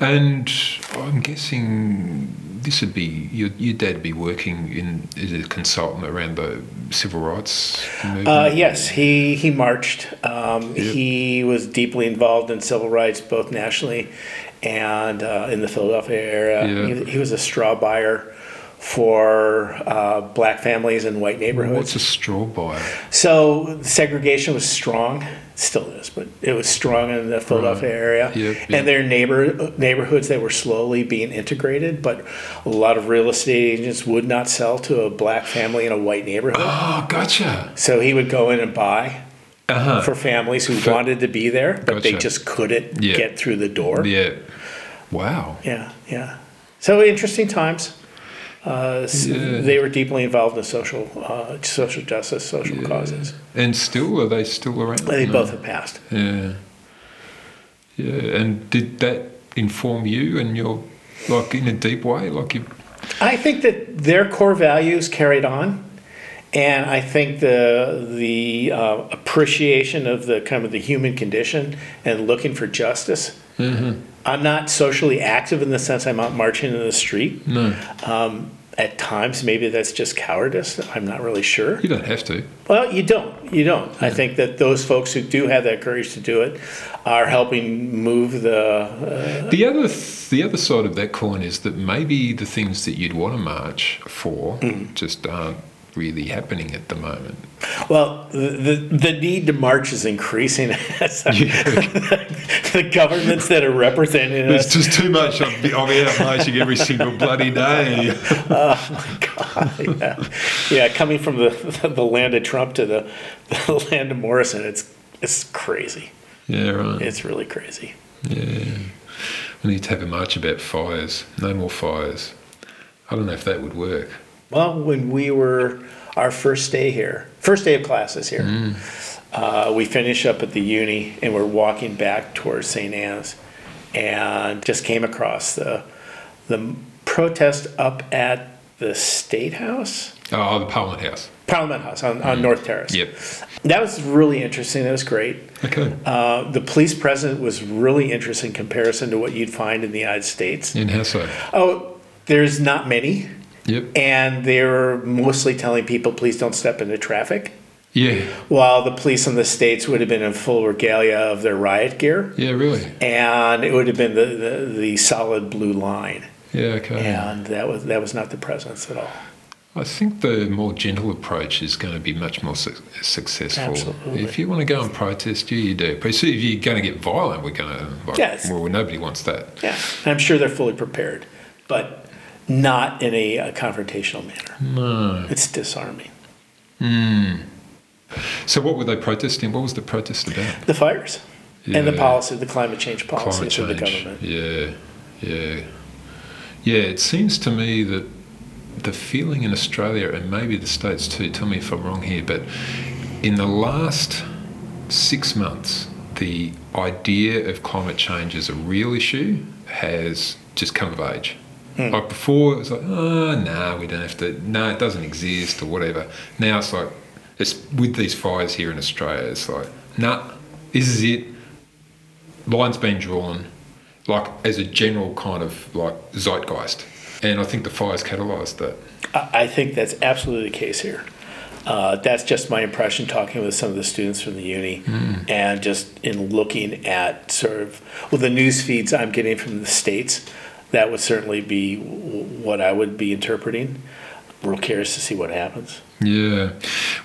and I'm guessing this would be your your dad be working in as a consultant around the civil rights movement. Uh, yes, he he marched. Um, Yep. He was deeply involved in civil rights, both nationally and uh, in the Philadelphia area. Yeah. He, he was a straw buyer for uh, black families in white neighborhoods. What's a straw buyer? So segregation was strong, still is, but it was strong in the Philadelphia area. Yep, yep. And their neighbor neighborhoods that were slowly being integrated, but a lot of real estate agents would not sell to a black family in a white neighborhood. Oh, gotcha. So he would go in and buy Uh huh. for families who wanted to be there, but they just couldn't Yeah. get through the door. Yeah. Wow. Yeah, yeah. So interesting times. Uh, Yeah. They were deeply involved in social, uh, social justice, social causes. And still, are they still around? They No. both have passed. Yeah. Yeah. And did that inform you and your like in a deep way? Like you. I think that their core values carried on, and I think the the uh, appreciation of the kind of the human condition and looking for justice. I'm not socially active in the sense I'm out marching in the street. No, Um, at times, maybe that's just cowardice. I'm not really sure. you don't have to. Well, you don't. You don't. I think that those folks who do have that courage to do it are helping move the. Uh, The other th- the other side of that coin is that maybe the things that you'd want to march for Mm. just aren't really happening at the moment. well, the, the the need to march is increasing as the governments that are representing There's us. just too much. I'm, I'm out marching every single bloody day. Oh, my God. Yeah. yeah, coming from the the land of Trump to the, the land of Morrison, it's it's crazy. Yeah, right. It's really crazy. Yeah. We need to have a march about fires. No more fires. I don't know if that would work. Well, when we were our first day here, first day of classes here, uh, we finish up at the uni and we're walking back towards St. Anne's, and just came across the the protest up at the State House, Oh, the Parliament House. Parliament House on, on North Terrace. Yep. That was really interesting. That was great. Okay. Uh, the police presence was really interesting in comparison to what you'd find in the United States. In how so? Oh, there's not many, Yep. and they were mostly telling people, please don't step into traffic. Yeah. While the police in the States would have been in full regalia of their riot gear, Yeah, really. and it would have been the, the, the solid blue line. Yeah, okay. and that was that was not the presence at all. I think the more gentle approach is going to be much more su- successful. Absolutely. If you want to go and protest, you, you do. But if you're going to get violent, we're going to. Like, Yes. Well, nobody wants that. Yeah, and I'm sure they're fully prepared, but not in a, uh confrontational manner. No. It's disarming. So, what were they protesting? What was the protest about? The fires and the policy, the climate change policies Climate of the government. Yeah, yeah, yeah. It seems to me that the feeling in Australia and maybe the states too. Tell me if I'm wrong here, but in the last six months, the idea of climate change as a real issue has just come of age. Like before, it was like, oh, nah, we don't have to, no, it doesn't exist or whatever. Now it's like, it's with these fires here in Australia, it's like, nah, this is it. Line's been drawn, like as a general kind of like zeitgeist. And I think the fires catalysed that. I, think that's absolutely the case here. Uh, that's just my impression talking with some of the students from the uni and just in looking at sort of well the news feeds I'm getting from the states that would certainly be what I would be interpreting. Real curious to see what happens. Yeah,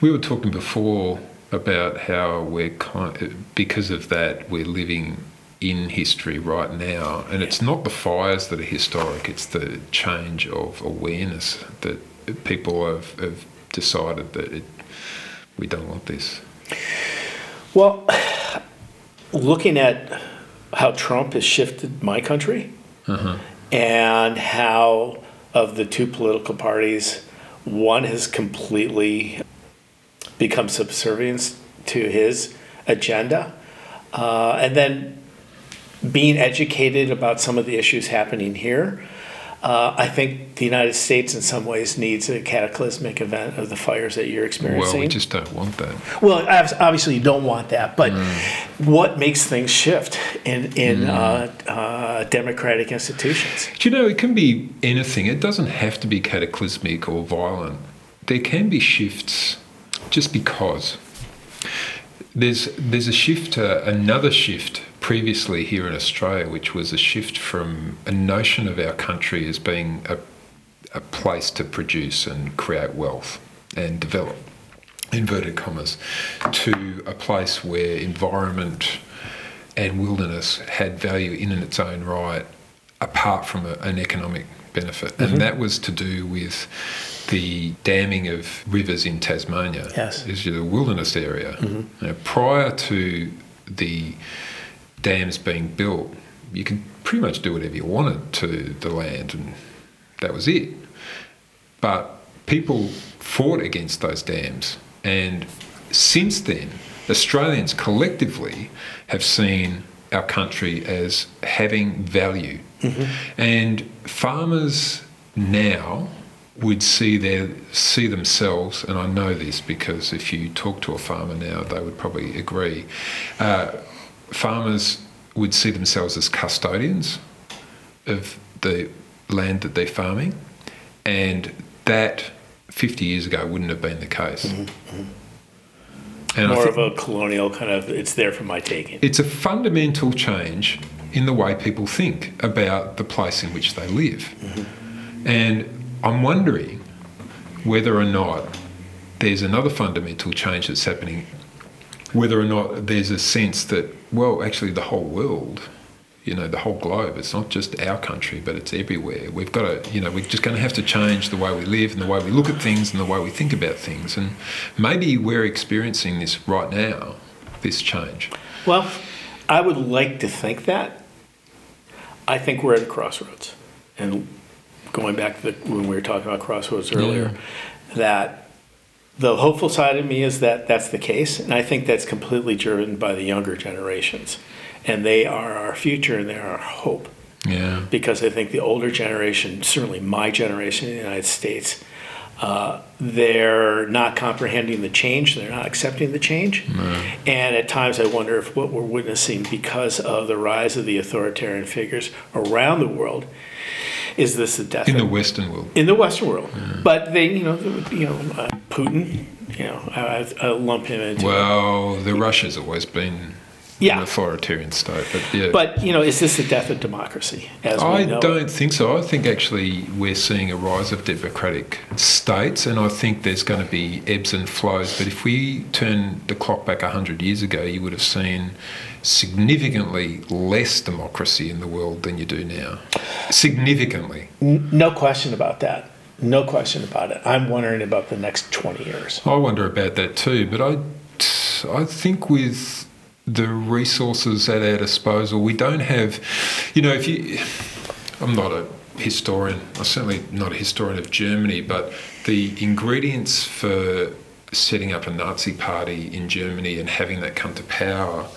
we were talking before about how we're kind, because of that we're living in history right now, and it's not the fires that are historic; it's the change of awareness that people have, have decided that it, we don't want this. Well, looking at how Trump has shifted my country uh-huh. And how, of the two political parties, one has completely become subservient to his agenda. Uh, and then being educated about some of the issues happening here. Uh, I think the United States, in some ways, needs a cataclysmic event of the fires that you're experiencing. Well, we just don't want that. Well, obviously, you don't want that, but what makes things shift in in uh, uh, democratic institutions? Do you know, it can be anything. It doesn't have to be cataclysmic or violent. There can be shifts just because. There's, there's a shift, uh, another shift previously here in Australia, which was a shift from a notion of our country as being a, a place to produce and create wealth and develop, inverted commas, to a place where environment and wilderness had value in its own right, apart from a, an economic benefit. And mm-hmm. that was to do with the damming of rivers in Tasmania. Yes. Is the wilderness area. Mm-hmm. Now, prior to the dams being built, you could pretty much do whatever you wanted to the land, and that was it. But people fought against those dams, and since then, Australians collectively have seen our country as having value, and farmers now would see their see themselves, and I know this because if you talk to a farmer now, they would probably agree. Uh, farmers would see themselves as custodians of the land that they're farming, and that 50 years ago wouldn't have been the case. Mm-hmm. Mm-hmm. And I More of a colonial kind of, it's there for my taking. it's a fundamental change in the way people think about the place in which they live. Mm-hmm. And I'm wondering whether or not there's another fundamental change that's happening, whether or not there's a sense that, well, actually, the whole world, you know, the whole globe, it's not just our country, but it's everywhere. We've got to, you know, we're just going to have to change the way we live and the way we look at things and the way we think about things. And maybe we're experiencing this right now, this change. Well, I would like to think that. I think we're at a crossroads. And going back to the, when we were talking about crossroads earlier, that the hopeful side of me is that that's the case. And I think that's completely driven by the younger generations. And they are our future and they are our hope. Yeah. because I think the older generation, certainly my generation in the United States, uh, they're not comprehending the change, they're not accepting the change. And at times I wonder if what we're witnessing because of the rise of the authoritarian figures around the world is this the death In the Western world. in the Western world. But they, you know, you know, uh, Putin, you know, I, I lump him into Well, the Russia's always been Yeah. an authoritarian state. But yeah, But you know, is this the death of democracy? As we I don't think so. I think actually we're seeing a rise of democratic states, and I think there's going to be ebbs and flows. But if we turn the clock back 100 years ago, you would have seen significantly less democracy in the world than you do now. Significantly. No question about that. No question about it. I'm wondering about the next 20 years. I wonder about that too, but I, I think with the resources at our disposal, we don't have, you know, if you, I'm not a historian, I'm certainly not a historian of Germany, but the ingredients for setting up a Nazi party in Germany and having that come to power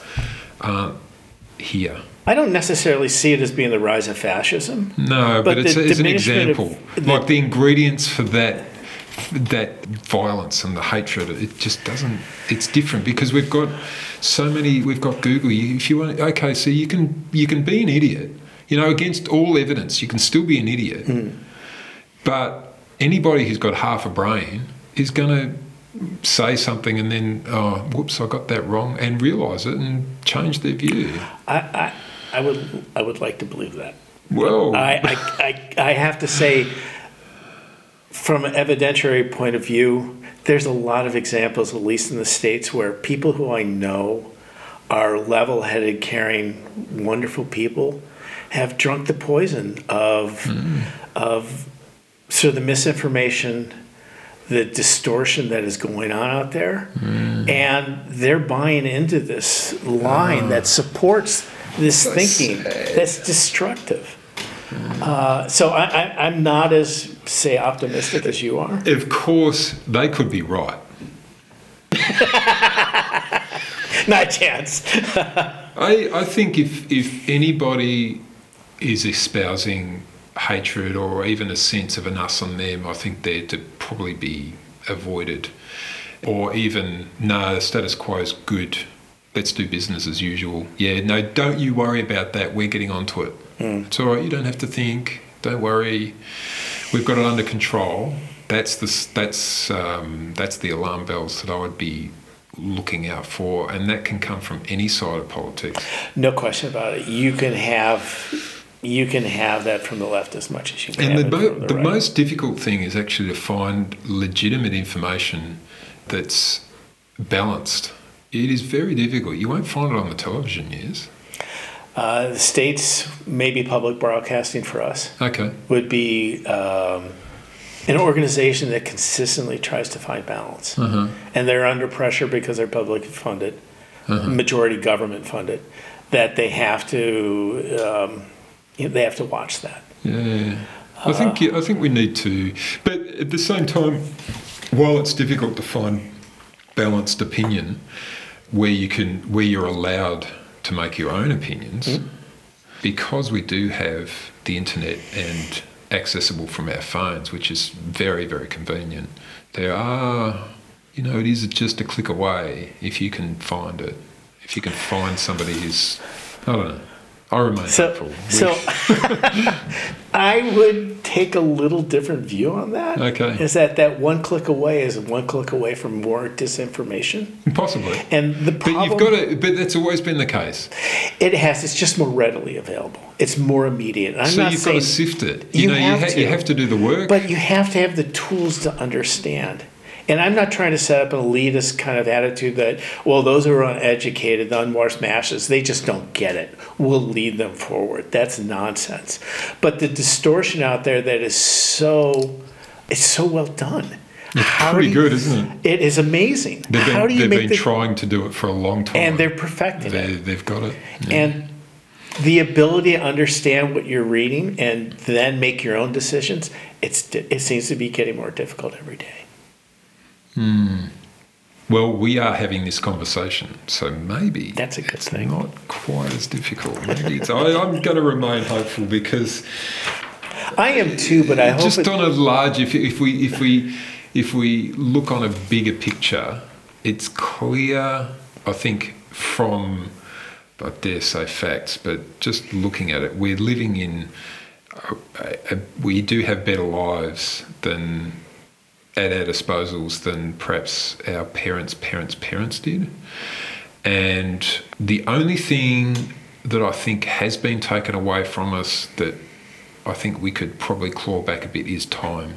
aren't here. I don't necessarily see it as being the rise of fascism. No, but, But it's, it's an example. the- like the ingredients for that that violence and the hatred, it just doesn't. It's different because we've got so many. We've got Google. You- If you want, okay, so you can you can be an idiot. You know, against all evidence, you can still be an idiot. Hmm. But anybody who's got half a brain is going to say something and then, oh, whoops, I got that wrong, and realise it and change their view. I, I, I would I would like to believe that. Well, I, I, I, I have to say, from an evidentiary point of view, there's a lot of examples, at least in the States, where people who I know are level headed, caring, wonderful people have drunk the poison of, of sort of the misinformation, the distortion that is going on out there. And they're buying into this line that supports this So thinking sad. that's destructive. Uh, so I, I, I'm not as, say, optimistic as you are. of course, they could be right. Not a chance. I, I think if, if anybody is espousing hatred or even a sense of an us on them, I think they're to probably be avoided. Or even, no, the status quo is good. Let's do business as usual. Yeah, no, don't you worry about that. We're getting onto it. Hmm. It's all right. You don't have to think. Don't worry. We've got it under control. That's the that's um, that's the alarm bells that I would be looking out for, and that can come from any side of politics. No question about it. You can have you can have that from the left as much as you can And the, from the, the right. most difficult thing is actually to find legitimate information that's balanced. It is very difficult. You won't find it on the television news. Uh, the states, maybe public broadcasting for us, Okay. would be um, an organization that consistently tries to find balance. Uh-huh. And they're under pressure because they're public funded, Uh-huh. majority government funded, that they have to um, you know, they have to watch that. Yeah, I think I think we need to, but at the same time, while it's difficult to find balanced opinion, where you can where you're allowed to make your own opinions, hmm. because we do have the internet and accessible from our phones, which is very very convenient. There are, you know, it is just a click away if you can find it. If you can find somebody who's, I don't know. I remain So, hopeful. So I would take a little different view on that. Okay. Is that that one click away is one click away from more disinformation? possibly. And the But problem you've got to. But that's always been the case. it has it's just more readily available. It's more immediate. And I'm so not you've got to sift it. You, you know, have you, ha- to. you have to do the work. But you have to have the tools to understand. And I'm not trying to set up an elitist kind of attitude that, well, those who are uneducated, the unwashed masses, they just don't get it. We'll lead them forward. That's nonsense. But the distortion out there that is so, it's so well done. How pretty you- good, isn't it? It is amazing. They've been, How do you they've make been the, trying to do it for a long time. and they're perfecting they, it. they've got it. Yeah. And the ability to understand what you're reading and then make your own decisions, it's it seems to be getting more difficult every day. Hmm. well, we are having this conversation, so maybe That's a good it's thing. not quite as difficult. Maybe it's, I, I'm going to remain hopeful because I am too, but I hope just on a large if, if we if we if we look on a bigger picture it's clear i think from i dare say facts but just looking at it we're living in a, a, we do have better lives than at our disposals than perhaps our parents parents parents did And the only thing that I think has been taken away from us that I think we could probably claw back a bit is time.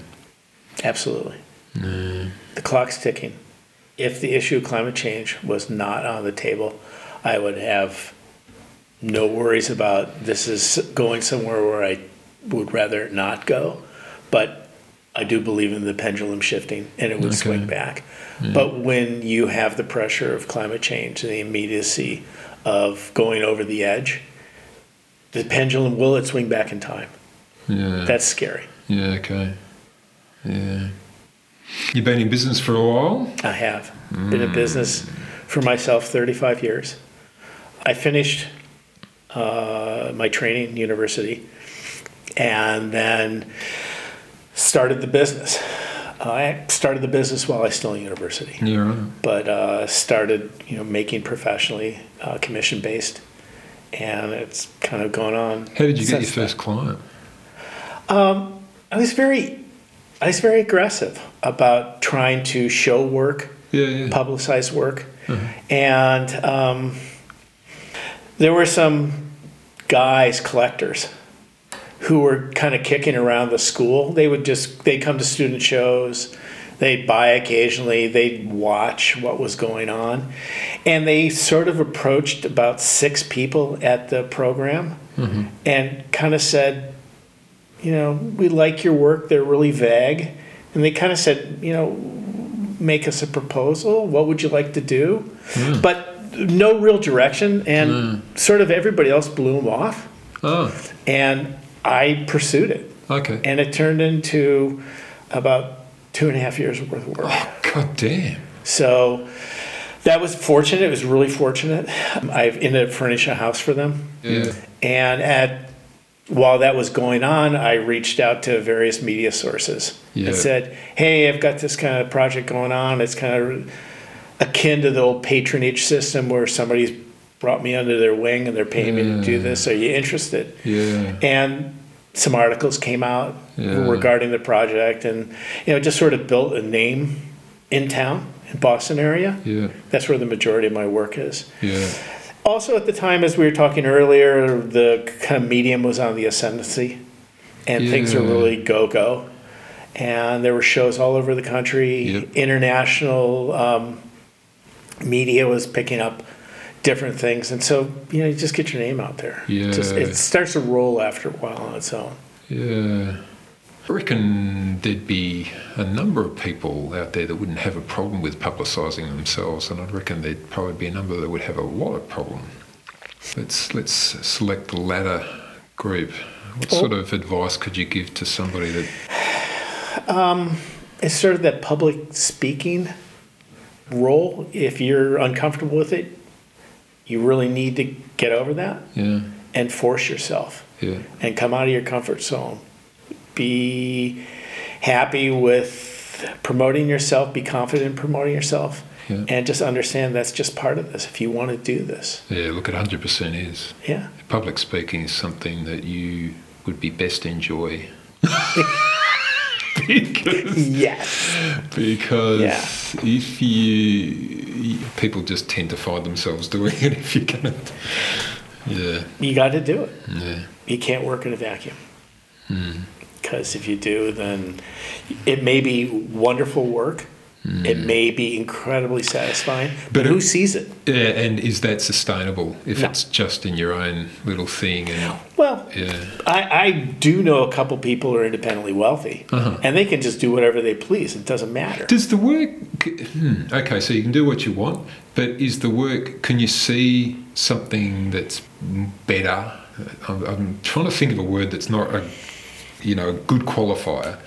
Absolutely. The clock's ticking. If the issue of climate change was not on the table, I would have no worries about this is going somewhere where I would rather not go. But I do believe in the pendulum shifting and it would swing Okay. back. But when you have the pressure of climate change and the immediacy of going over the edge, the pendulum will it swing back in time? Yeah. That's scary. yeah, okay. Yeah. You've been in business for a while? I have been in business for myself 35 years. I finished uh, my training in university and then started the business. I started the business while I was still in university, Yeah, right. but uh, started you know making professionally, uh, commission based, and it's kind of gone on. How did you get your first client? I was very, I was very aggressive about trying to show work Yeah, yeah. publicized work. And um, there were some guys, collectors, who were kind of kicking around the school. They would just, they'd come to student shows, they'd buy occasionally, they'd watch what was going on. And they sort of approached about six people at the program mm-hmm. and kind of said, you know, we like your work, they're really vague. And they kind of said, you know, make us a proposal. What would you like to do? Hmm. But no real direction, and hmm. sort of everybody else blew them off. Oh, And I pursued it, okay. and it turned into about two and a half years worth of work. Oh, God damn. So that was fortunate. It was really fortunate. I've ended up furnishing a house for them. Yeah. And at while that was going on, I reached out to various media sources Yeah. and said, "Hey, I've got this kind of project going on. It's kind of akin to the old patronage system where somebody's brought me under their wing and they're paying me to do this. Are you interested?" Yeah. And some articles came out Yeah. regarding the project, and you know, just sort of built a name in town, in Boston area. Yeah. That's where the majority of my work is. Yeah. Also, at the time, as we were talking earlier, the kind of medium was on the ascendancy, and things were really go go. And there were shows all over the country. Yep. International um, media was picking up different things, and so you know, you just get your name out there. Just, Yeah. it starts to roll after a while on its own. Yeah. I reckon there'd be a number of people out there that wouldn't have a problem with publicising themselves, and I reckon there'd probably be a number that would have a lot of problem. Let's let's select the latter group. What Well- sort oh. of advice could you give to somebody that? Um, it's sort of that public speaking role. If you're uncomfortable with it, you really need to get over that Yeah, and force yourself. yeah, and come out of your comfort zone. Be happy with promoting yourself, be confident in promoting yourself, Yeah. and just understand that's just part of this if you want to do this. yeah. Look, at hundred percent is Yeah. public speaking is something that you would be best enjoy. because Yes. because Yeah. if you, you- people just tend to find themselves doing it if you're gonna yeah You got to do it. yeah You can't work in a vacuum. Hmm. Because if you do, then it may be wonderful work. It may be incredibly satisfying, but. But who it- sees it? yeah and is that sustainable if No. it's just in your own little thing and Well, yeah I, I do know a couple people who are independently wealthy, Uh-huh. and they can just do whatever they please. It doesn't matter. does the work hmm, okay so you can do what you want but is the work can you see something that's better I'm, I'm trying to think of a word that's not a you know a good qualifier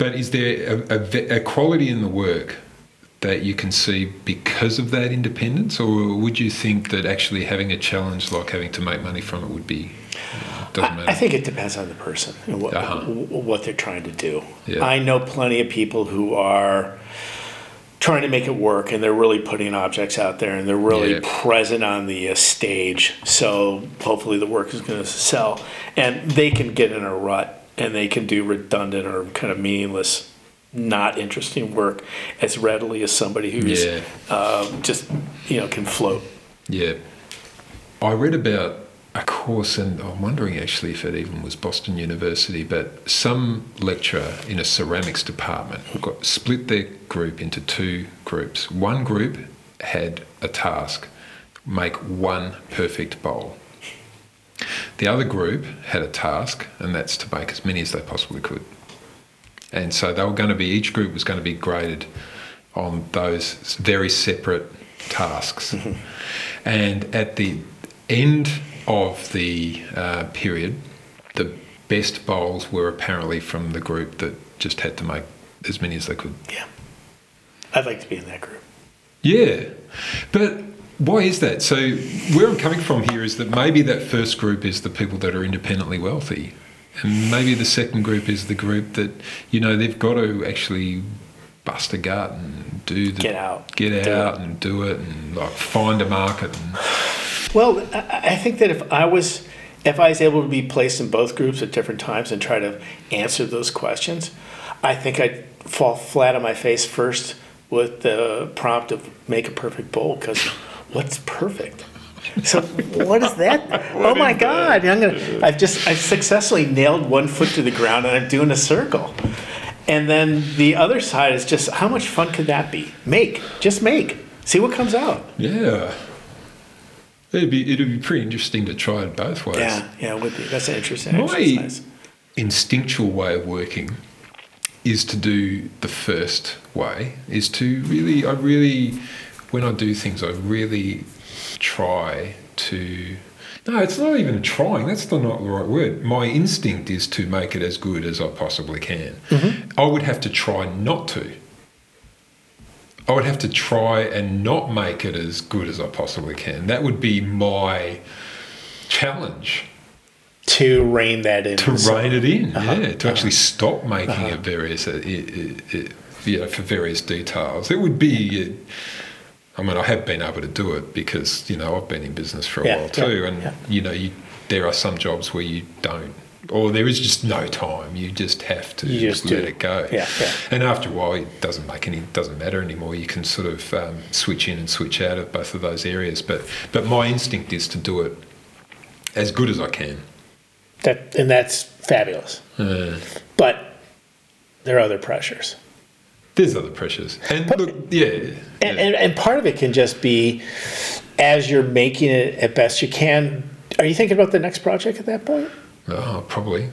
but is there a, a, a quality in the work that you can see because of that independence or would you think that actually having a challenge like having to make money from it would be I, I think it depends on the person and what, Uh-huh. what they're trying to do. Yeah. I know plenty of people who are trying to make it work and they're really putting objects out there and they're really Yeah. present on the uh, stage. So hopefully the work is going to sell. And they can get in a rut and they can do redundant or kind of meaningless, not interesting work as readily as somebody who's Yeah. um, just, you know, can float. Yeah. I read about a course, and I'm wondering actually if it even was Boston University, but some lecturer in a ceramics department got split their group into two groups. One group had a task make one perfect bowl. The other group had a task, and that's to make as many as they possibly could. And so they were going to be, each group was going to be graded on those very separate tasks. And at the end of the uh, period, the best bowls were apparently from the group that just had to make as many as they could. Yeah. I'd like to be in that group. Yeah, but why is that? So where I'm coming from here is that maybe that first group is the people that are independently wealthy. And maybe the second group is the group that, you know, they've got to actually bust a gut and do the Get out. get Do out it. and do it and like find a market and Well, I I think that if I was, if I was able to be placed in both groups at different times and try to answer those questions, I think I'd fall flat on my face first with the prompt of make a perfect bowl because what's perfect? So what is that? oh my God! I'm gonna. I've just I've successfully nailed one foot to the ground and I'm doing a circle. And then the other side is just how much fun could that be? Make, just make, see what comes out. yeah. It'd be it'd be pretty interesting to try it both ways. Yeah, yeah, it would be. That's an interesting My exercise. instinctual way of working is to do the first way, is to really, I really, when I do things, I really try to. No, it's not even trying. That's not the right word. My instinct is to make it as good as I possibly can. I would have to try not to. I would have to try and not make it as good as I possibly can. That would be my challenge To rein that in. to So- rein it in, Uh-huh, yeah, to actually stop making Uh-huh. it various, uh, it, it, it, you know, for various details. It would be, uh, I mean, I have been able to do it because you know I've been in business for a Yeah, while yeah, too, and yeah. you know, you, there are some jobs where you don't, or there is just no time. You just have to just let do. it go. Yeah, yeah. And after a while, it doesn't make any, doesn't matter anymore. You can sort of um, switch in and switch out of both of those areas. But but my instinct is to do it as good as I can. That, and that's fabulous. Uh, But there are other pressures. There's other pressures, and But- look, yeah, And, yeah. and, and part of it can just be as you're making it at best you can. Are you thinking about the next project at that point? oh, probably,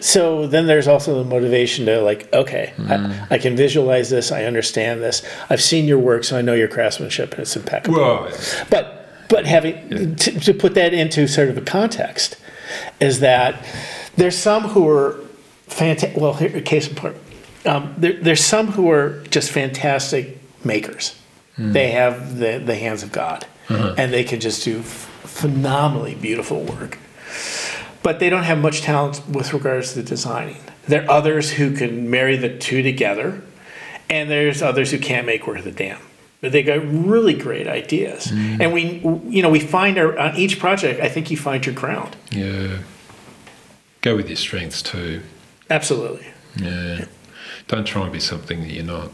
So then there's also the motivation to like, okay, Mm. I, I can visualize this, I understand this, I've seen your work, so I know your craftsmanship and it's impeccable. well, But but having to, to put that into sort of a context is that there's some who are fantastic. Well, here, case in point, um, there, there's some who are just fantastic makers. Hmm. They have the the hands of God, uh-huh. and they can just do f- phenomenally beautiful work. But they don't have much talent with regards to designing. There are others who can marry the two together, and there's others who can't make worth a damn. But they got really great ideas, hmm. and we, you know, we find our on each project. I think you find your ground. yeah. Go with your strengths too. Absolutely. Yeah, don't try and be something that you're not.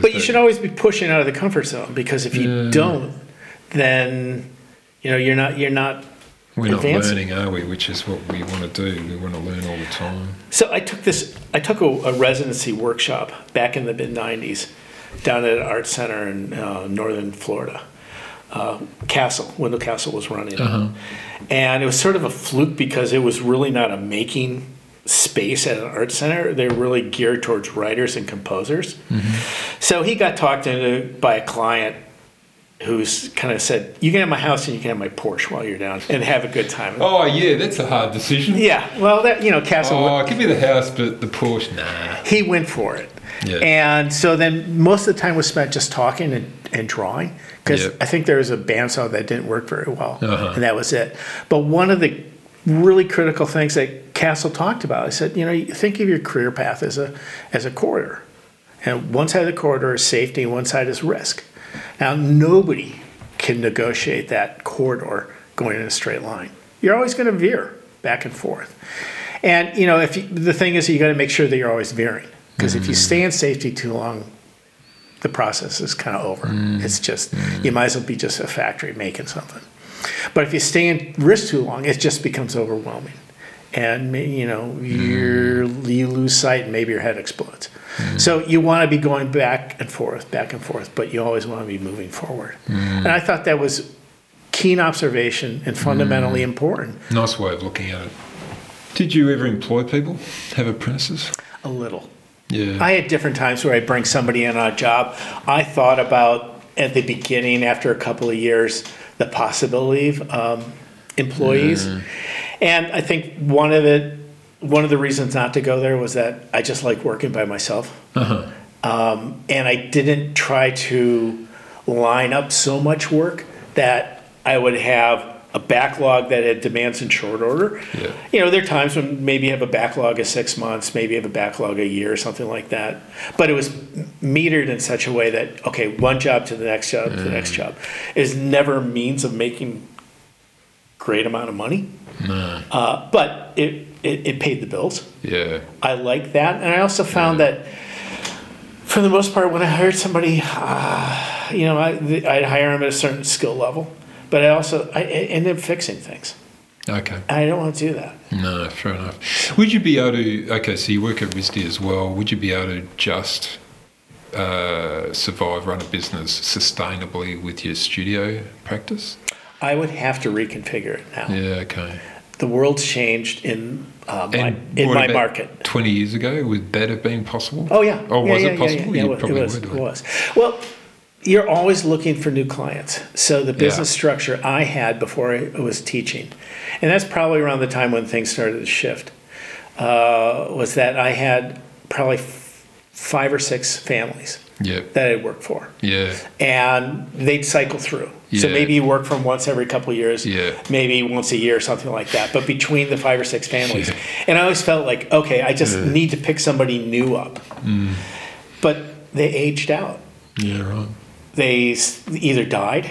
But you should always be pushing out of the comfort zone because if you Yeah. don't, then you know you're not you're not. We're not learning, are we? Which is what we want to do. We want to learn all the time. So I took this. I took a, a residency workshop back in the mid '90s down at an art center in uh, northern Florida. Uh, Castle, Wendell Castle was running. Uh-huh. and it was sort of a fluke because it was really not a making space at an art center. They're really geared towards writers and composers. So he got talked into by a client who's kind of said, "You can have my house and you can have my Porsche while you're down and have a good time." Oh yeah, that's a hard decision. Yeah, well, that you know, Castle. Oh, give me the house, but the Porsche, nah. he went for it. Yeah. And so then most of the time was spent just talking and, and drawing because Yep. I think there was a bandsaw that didn't work very well, Uh-huh. and that was it. But one of the really critical things that Castle talked about, I said, you know, think of your career path as a as a corridor, and one side of the corridor is safety, and one side is risk. Now nobody can negotiate that corridor going in a straight line. You're always going to veer back and forth. And you know, if you, the thing is, you got to make sure that you're always veering because if you mm-hmm. stay in safety too long, the process is kind of over. Mm-hmm. It's just you might as well be just a factory making something. But if you stay in risk too long, it just becomes overwhelming, and you know you're, mm-hmm. you lose sight, and maybe your head explodes. Mm-hmm. So you want to be going back and forth, back and forth, but you always want to be moving forward. Mm-hmm. And I thought that was keen observation and fundamentally important. Nice way of looking at it. Did you ever employ people? Have apprentices? A little. Yeah. I had different times where I'd bring somebody in on a job. I thought about at the beginning, after a couple of years, the possibility of um, employees. And I think one of it, one of the reasons not to go there was that I just like working by myself. uh-huh. Um, and I didn't try to line up so much work that I would have a backlog that had demands in short order. Yeah. You know, there are times when maybe you have a backlog of six months, maybe you have a backlog a year or something like that. But it was metered in such a way that, okay, one job to the next job to the next job is never a means of making great amount of money. No. Uh, but it, it, it paid the bills. Yeah. I like that, and I also found that for the most part, when I hired somebody, uh, you know, I, I'd hire them at a certain skill level, but I also I, I ended up fixing things. Okay. And I don't want to do that. No, fair enough. Would you be able to? Okay, so you work at RISD as well. Would you be able to just uh, survive, run a business sustainably with your studio practice? I would have to reconfigure it now. Yeah. Okay. The world's changed in uh, my, in my market. Twenty years ago, would that have been possible? Oh yeah. Oh, yeah, was yeah, it yeah, possible? Yeah, You yeah, probably it was. would, It was. Well, you're always looking for new clients. So the business structure I had before I was teaching, and that's probably around the time when things started to shift, uh, was that I had probably f- five or six families Yeah. that I'd work for, Yeah. and they'd cycle through. So maybe you work from once every couple of years, Yeah. maybe once a year or something like that. But between the five or six families, Yeah. and I always felt like, okay, I just need to pick somebody new up. Mm. But they aged out. Yeah. Right. They either died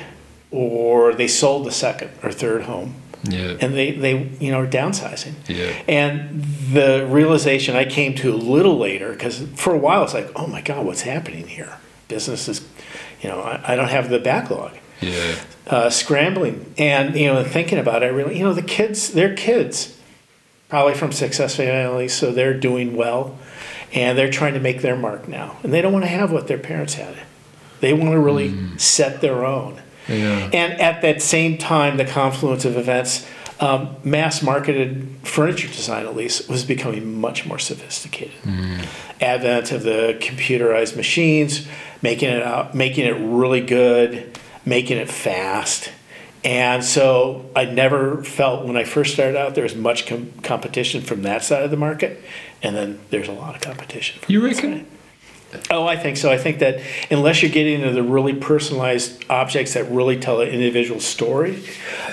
or they sold the second or third home, Yeah. and they they you know are downsizing. Yeah. And the realization I came to a little later, because for a while it's like, oh my God, what's happening here? Business is, you know, I, I don't have the backlog. Yeah. Uh, scrambling and you know thinking about it, I really you know the kids they're kids, probably from successful families, so they're doing well, and they're trying to make their mark now, and they don't want to have what their parents had. They want to really set their own. Yeah. And at that same time, the confluence of events, um, mass marketed furniture design, at least, was becoming much more sophisticated. Advent of the computerized machines, making it out, making it really good, making it fast. And so I never felt when I first started out there was much com- competition from that side of the market, and then there's a lot of competition. From You reckon? Oh, I think so. I think that unless you're getting into the really personalized objects that really tell an individual story,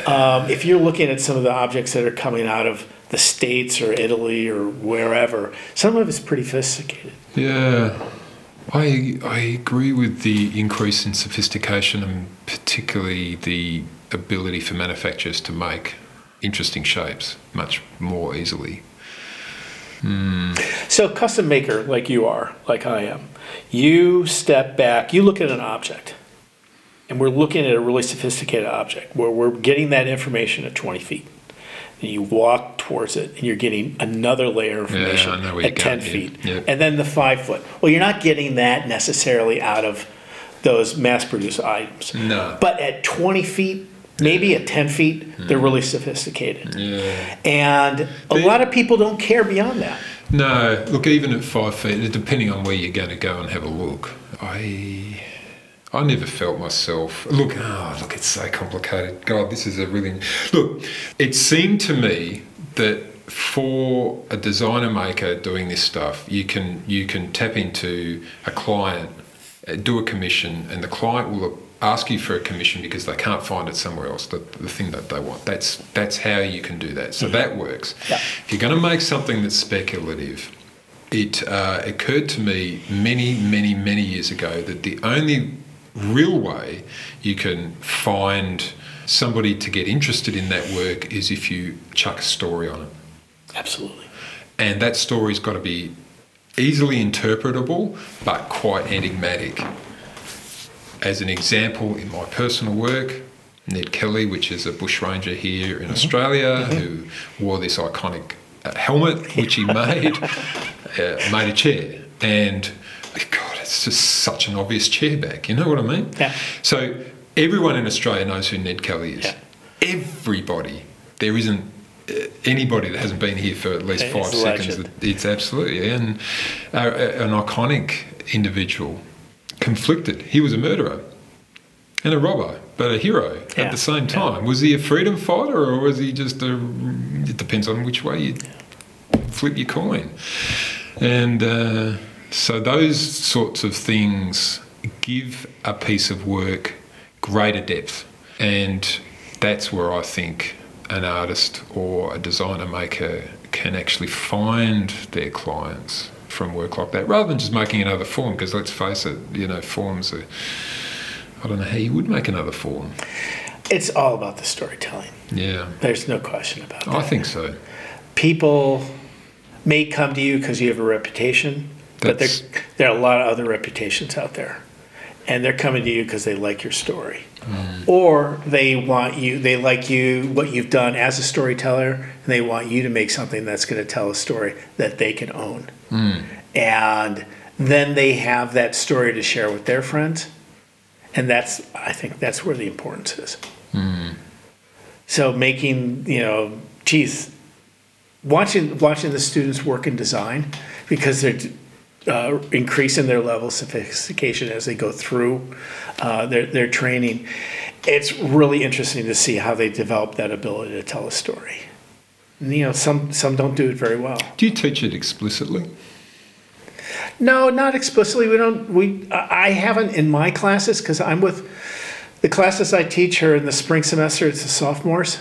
um, if you're looking at some of the objects that are coming out of the States or Italy or wherever, some of it's pretty sophisticated. Yeah, I I agree with the increase in sophistication and particularly the ability for manufacturers to make interesting shapes much more easily. So, custom maker like you are, like I am, you step back, you look at an object, and we're looking at a really sophisticated object where we're getting that information at 20 feet. And you walk towards it, and you're getting another layer of information know at 10 going, yeah, feet. yeah. And then the five foot. Well, you're not getting that necessarily out of those mass produced items. No. But at 20 feet, maybe at 10 feet, they're really sophisticated. Yeah. And a They- lot of people don't care beyond that. No, look, even at five feet, depending on where you're going to go and have a look, I I never felt myself. Look, oh, look, it's so complicated. God, this is a really look. It seemed to me that for a designer maker doing this stuff, you can you can tap into a client, uh, do a commission, and the client will ask you for a commission because they can't find it somewhere else. The, the thing that they want. That's that's how you can do that. So that works. Yeah. If you're going to make something that's speculative, it uh, occurred to me many, many, many years ago that the only real way you can find somebody to get interested in that work is if you chuck a story on it. Absolutely. And that story's got to be easily interpretable, but quite enigmatic. As an example, in my personal work, Ned Kelly, which is a bushranger here in Australia, who wore this iconic uh, helmet, which he made, uh, made a chair. And God, it's just such an obvious chair back. You know what I mean? Yeah. So everyone in Australia knows who Ned Kelly is. Yeah. Everybody. There isn't uh, anybody that hasn't been here for at least He's five seconds. legend. It's absolutely and uh, an iconic individual, conflicted. He was a murderer and a robber, but a hero Yeah. at the same time. Was he a freedom fighter or was he just a? It depends on which way you flip your coin. And uh, so those sorts of things give a piece of work greater depth. And that's where I think an artist or a designer maker can actually find their clients from work like that rather than just making another form because let's face it you know forms are i don't know how you would make another form It's all about the storytelling. yeah There's no question about that. i think so People may come to you because you have a reputation, but there, there are a lot of other reputations out there. And they're coming to you because they like your story. Mm. Or they want you, they like you, what you've done as a storyteller, and they want you to make something that's going to tell a story that they can own. Mm. And then they have that story to share with their friends. And that's, I think that's where the importance is. So making, you know, geez, watching watching the students work in design because they're uh, increasing their level of sophistication as they go through uh, their their training. It's really interesting to see how they develop that ability to tell a story. And, you know, some some don't do it very well. do you teach it explicitly No, not explicitly. We don't. We I haven't in my classes because I'm with the classes I teach are in the spring semester. It's the sophomores.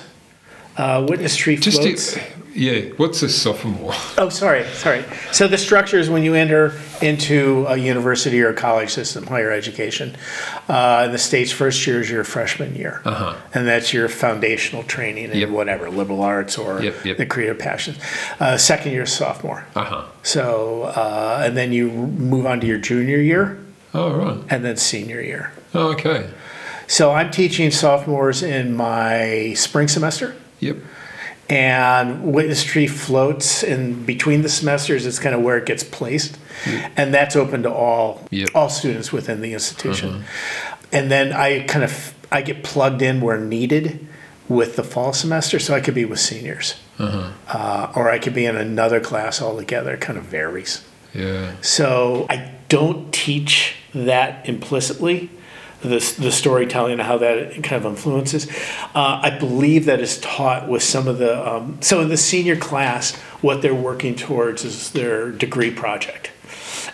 Uh, witness tree just floats. yeah what's a sophomore Oh, sorry, sorry. So the structure is when you enter into a university or a college system, higher education. Uh, the state's first year is your freshman year, Uh-huh. and that's your foundational training in Yep. whatever liberal arts or Yep, yep. the creative passions. Uh, second year is sophomore. uh-huh So uh, and then you move on to your junior year, oh right and then senior year. oh, okay So I'm teaching sophomores in my spring semester. Yep. And witness tree floats in between the semesters it's kind of where it gets placed. Mm-hmm. And that's open to all Yep. all students within the institution. Uh-huh. And then i kind of i get plugged in where needed with the fall semester so i could be with seniors. Uh-huh. Uh, or i could be in another class altogether it kind of varies. Yeah. So I don't teach that implicitly, the, the storytelling and how that kind of influences. Uh, I believe that is taught with some of the, um, so in the senior class, what they're working towards is their degree project.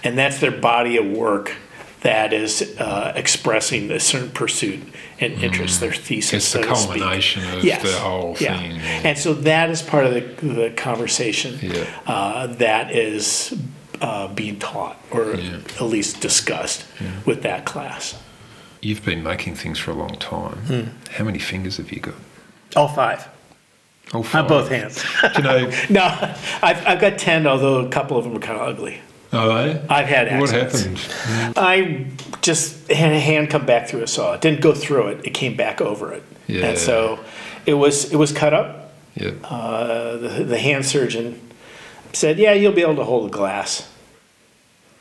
And that's their body of work that is uh, expressing a certain pursuit and interest, their thesis. it's the so speak. culmination of Yes. the whole Yeah. thing And so that is part of the, the conversation Yeah. uh, that is uh, being taught or Yeah. at least discussed with that class. You've been making things for a long time. Hmm. How many fingers have you got? All five All five. on both hands. Do you know? no, I've, I've got 10, although a couple of them are kind of ugly. Are they? I've had accidents. What happened? I just had a hand come back through a saw. It didn't go through it. It came back over it. Yeah. And so it was it was cut up. Yeah. Uh, the, the hand surgeon said, "Yeah, you'll be able to hold a glass,"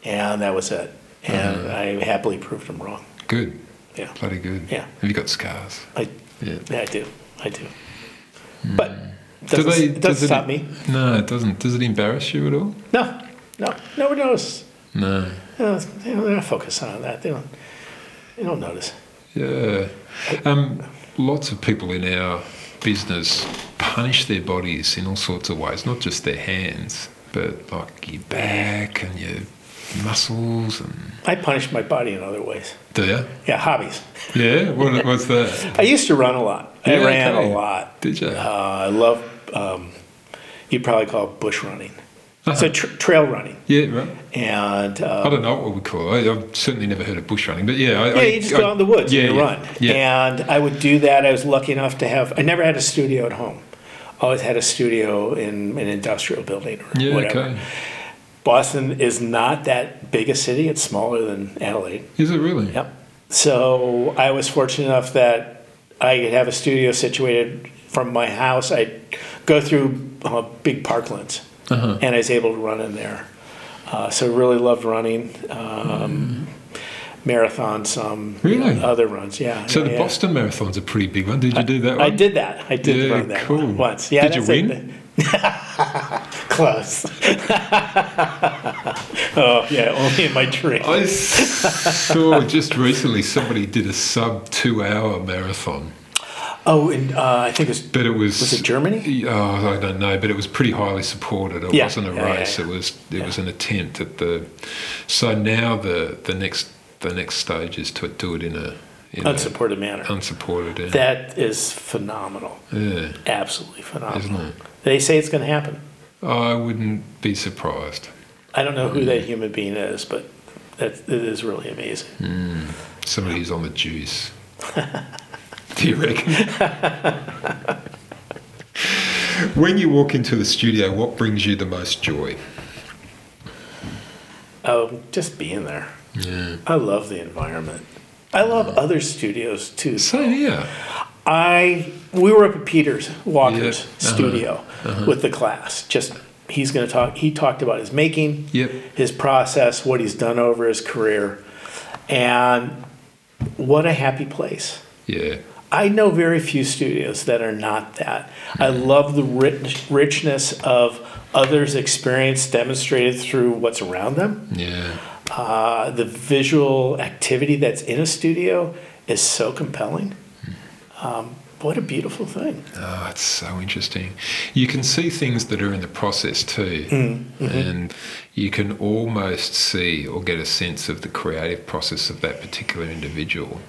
and that was it. And Uh-huh. I happily proved him wrong. Good. Yeah, Bloody good. Yeah. Have you got scars? I, Yeah. yeah, I do, I do. But Do doesn't, they- it doesn't does it- stop me. No, it doesn't. Does it embarrass you at all? No, no, nobody notices. No. Uh, they don't- they're not focused on that. They don't. They don't notice. Yeah. Um, lots of people in our business punish their bodies in all sorts of ways, not just their hands, but like your back and your muscles and. I punish my body in other ways. Do you? Yeah, hobbies. Yeah. What, what's that? I used to run a lot. I Yeah, ran okay. a lot. Did you? Uh, I love. Um, you'd probably call it bush running. Uh-huh. So tr- trail running, Yeah. Right. and uh, I don't know what we call it. I've certainly never heard of bush running, but yeah. I, Yeah, I, you just I- go out in the woods yeah, and you yeah, run. Yeah. And I would do that. I was lucky enough to have. I never had a studio at home. Always had a studio in an industrial building or yeah. whatever. Okay. Boston is not that big a city. It's smaller than Adelaide. Is it really? Yep. So I was fortunate enough that I could have a studio situated from my house. I'd go through uh, big parklands, Uh-huh. and I was able to run in there. Uh, so really loved running. Um, Marathon, some you know, other runs, yeah. So yeah, the yeah. Boston Marathon's a pretty big one. Did you do that one? I did that. I did Yeah, run that cool. once. Yeah, Did you win? It. Close. oh yeah, only in my dream. I saw just recently somebody did a sub two hour marathon, Oh, and uh, I think it was but it was. Was it Germany? Oh, I don't know, but it was pretty highly supported. It Yeah. wasn't a Yeah, yeah, race. yeah. It was. It was an attempt at the. So now the the next the next stage is to do it in a in a unsupported manner. unsupported. Yeah. That is phenomenal. yeah. Absolutely phenomenal. Isn't phenomenal. it? They say it's going to happen. I wouldn't be surprised. I don't know who Mm. that human being is, but that it is really amazing. Somebody who's on the juice. Do you reckon? when you walk into the studio, what brings you the most joy? Oh, just being there. Yeah. I love the environment. I love other studios too. Same here. I we were up at Peter's Walker's Yeah, uh-huh, studio with the class. Just he's going to talk. He talked about his making, Yep. his process, what he's done over his career, and what a happy place. Yeah. I know very few studios that are not that. I love the rich, richness of others' experience demonstrated through what's around them. Yeah. Uh, the visual activity that's in a studio is so compelling. Um, what a beautiful thing. Oh, it's so interesting. You can see things that are in the process too, and you can almost see or get a sense of the creative process of that particular individual.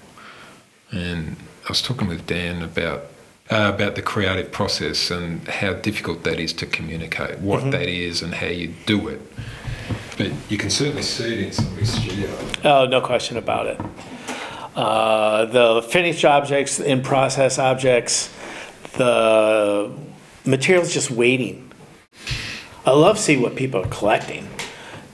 And I was talking with Dan about uh, about the creative process and how difficult that is to communicate, what that is, and how you do it. But you can certainly see it in somebody's studio. Oh, no question about it. Uh, the finished objects, in process objects, the materials just waiting. I love seeing what people are collecting.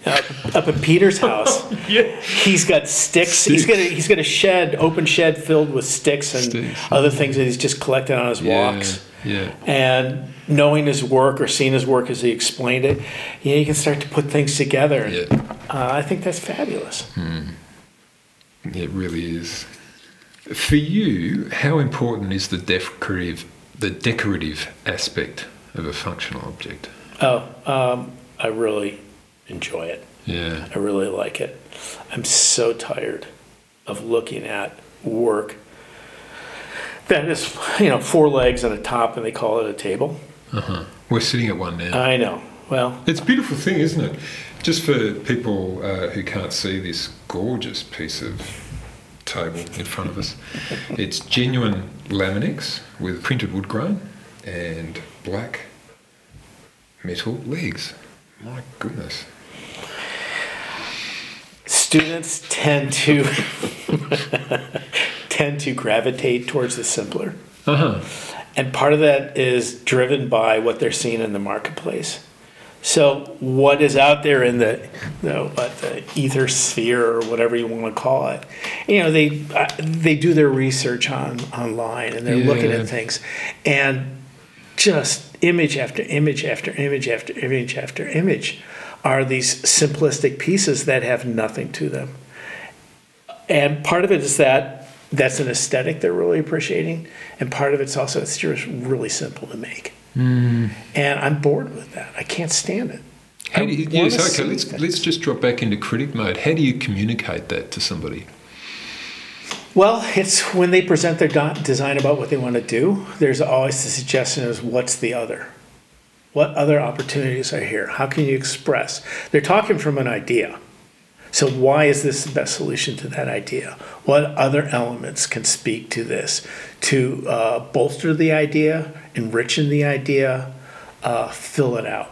Uh, up at Peter's house, Yeah. he's got sticks. He's got a, he's got a shed, open shed filled with sticks and Sticks, other things that he's just collected on his walks. Yeah. And knowing his work or seeing his work as he explained it, you, know, you can start to put things together. Yeah. Uh, I think that's fabulous. It really is. For you, how important is the decorative, the decorative aspect of a functional object? Oh, um, I really enjoy it. Yeah, I really like it. I'm so tired of looking at work that is, you know, four legs and a top, and they call it a table. uh-huh. we're sitting at one now. I know. Well, It's a beautiful thing, isn't it? Just for people uh, who can't see this gorgeous piece of table in front of us, it's genuine Laminex with printed wood grain and black metal legs. My goodness. students tend to tend to gravitate towards the simpler. Uh huh. And part of that is driven by what they're seeing in the marketplace. So what is out there in the, the, what, the ether sphere or whatever you want to call it, you know, they uh, they do their research on online and they're looking at things, and just image after image after image after image after image are these simplistic pieces that have nothing to them. And part of it is that that's an aesthetic they're really appreciating, and part of it's also it's just really simple to make. And I'm bored with that. I can't stand it. How I do you, yes, okay, let's, let's just drop back into critic mode. How do you communicate that to somebody? Well, it's when they present their design about what they want to do. There's always the suggestion is what's the other? What other opportunities are here? How can you express? They're talking from an idea. So why is this the best solution to that idea? What other elements can speak to this to uh, bolster the idea, enrichen the idea, uh, fill it out?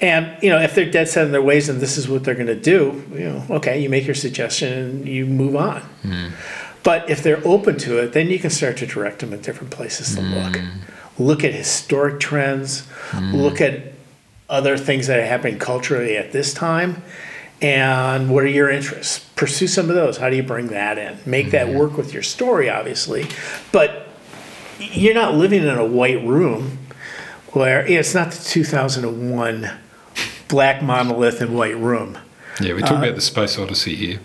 And you know, if they're dead set in their ways and this is what they're going to do, you know, okay, you make your suggestion and you move on. Hmm. But if they're open to it, then you can start to direct them at different places to look. Hmm. Look at historic trends, hmm. look at other things that are happening culturally at this time, and what are your interests? Pursue some of those. How do you bring that in? Make that work with your story, obviously, but you're not living in a white room where it's not the 2001 black monolith and white room. Yeah, we're talk about the Space Odyssey here.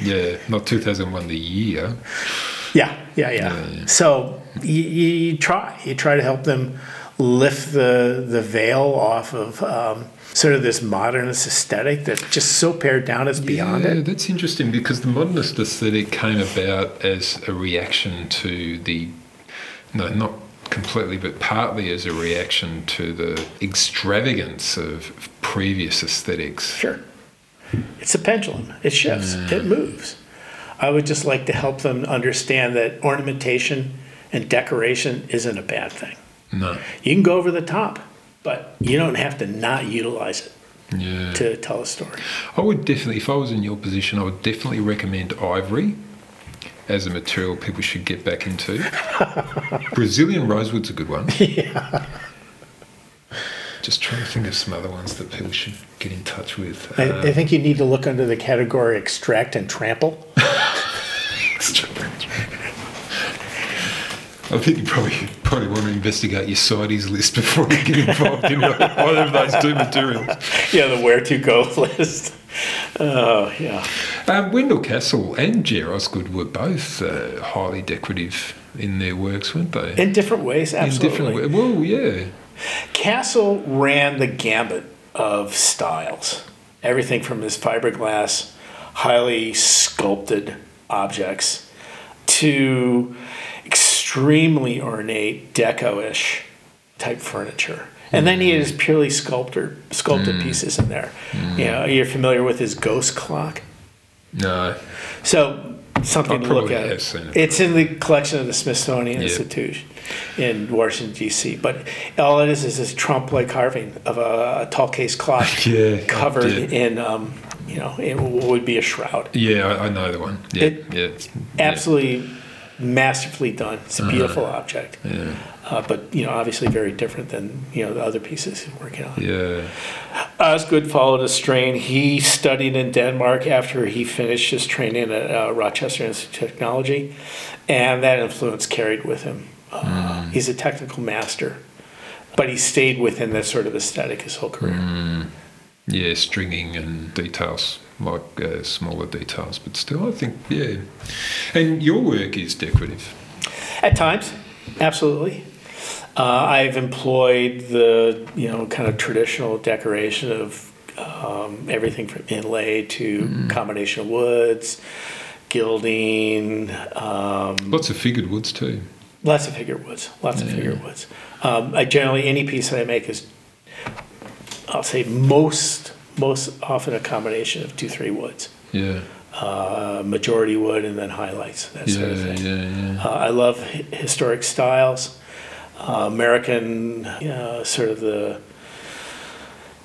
yeah, not 2001, the year. Yeah, yeah, yeah. Yeah, yeah. So you, you, you try, you try to help them lift the the veil off of um, sort of this modernist aesthetic that's just so pared down it's beyond yeah, it. that's interesting because the modernist aesthetic came about as a reaction to the, no, not completely, but partly as a reaction to the extravagance of previous aesthetics. Sure. It's a pendulum. It shifts. It moves. I would just like to help them understand that ornamentation and decoration isn't a bad thing. No, You can go over the top, but you don't have to not utilize it yeah. to tell a story. I would definitely, if I was in your position, I would definitely recommend ivory as a material people should get back into. Brazilian rosewood's a good one. Yeah. Just trying to think of some other ones that people should get in touch with. I, Uh, I think you need to look under the category extract and trample. I think you probably probably want to investigate your CITES list before you get involved in either of those two materials. yeah, the where to go list. Oh, yeah. Um, Wendell Castle and Jere Osgood were both uh, highly decorative in their works, weren't they? In different ways, absolutely. In different ways. Well, yeah. Castle ran the gambit of styles. Everything from his fiberglass, highly sculpted objects to extremely ornate, deco-ish type furniture. And then he mm. had his purely sculpted sculpted pieces in there. Mm. You know, you're familiar with his ghost clock. No. So something I to look at. it. It's in the collection of the Smithsonian Yeah. Institute in Washington D.C. But all it is is this trompe-l'oeil carving of a, a tall case clock Yeah, covered in, um, you know, what would be a shroud. Yeah, I, I know the one. Yeah, It- yeah. it's- Absolutely masterfully done. It's a mm-hmm. beautiful object. Yeah, Uh, but you know, obviously very different than you know the other pieces he's working on. yeah. Osgood followed a strain. He studied in Denmark after he finished his training at uh, Rochester Institute of Technology, and that influence carried with him. Uh, He's a technical master, but he stayed within that sort of aesthetic his whole career. Yeah, stringing and details, like uh, smaller details, but still, I think, yeah. And your work is decorative. At times, absolutely. Uh, I've employed the you know kind of traditional decoration of um, everything from inlay to combination of woods, gilding, um, Lots of figured woods too. lots of figured woods, lots of figured woods. Um, I generally any piece that I make is, I'll say most most often a combination of two three woods, Yeah, uh, majority wood and then highlights that yeah, sort of thing. yeah, yeah. Uh, I love hi- historic styles, uh, American, know, sort of the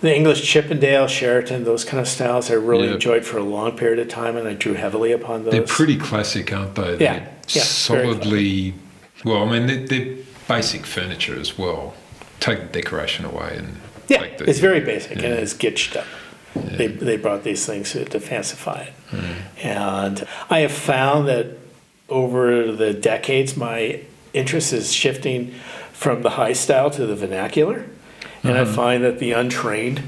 the English Chippendale, Sheraton, those kind of styles. I really Yeah. enjoyed for a long period of time, and I drew heavily upon those. They're pretty classic, aren't they? Yeah, They're yeah, solidly. Well, I mean, they're, they're basic furniture as well. Take the decoration away and yeah, take the. it's very basic yeah. and it's gitched up. They, they brought these things to, to fancify it. Hmm. And I have found that over the decades, my interest is shifting from the high style to the vernacular. And. I find that the untrained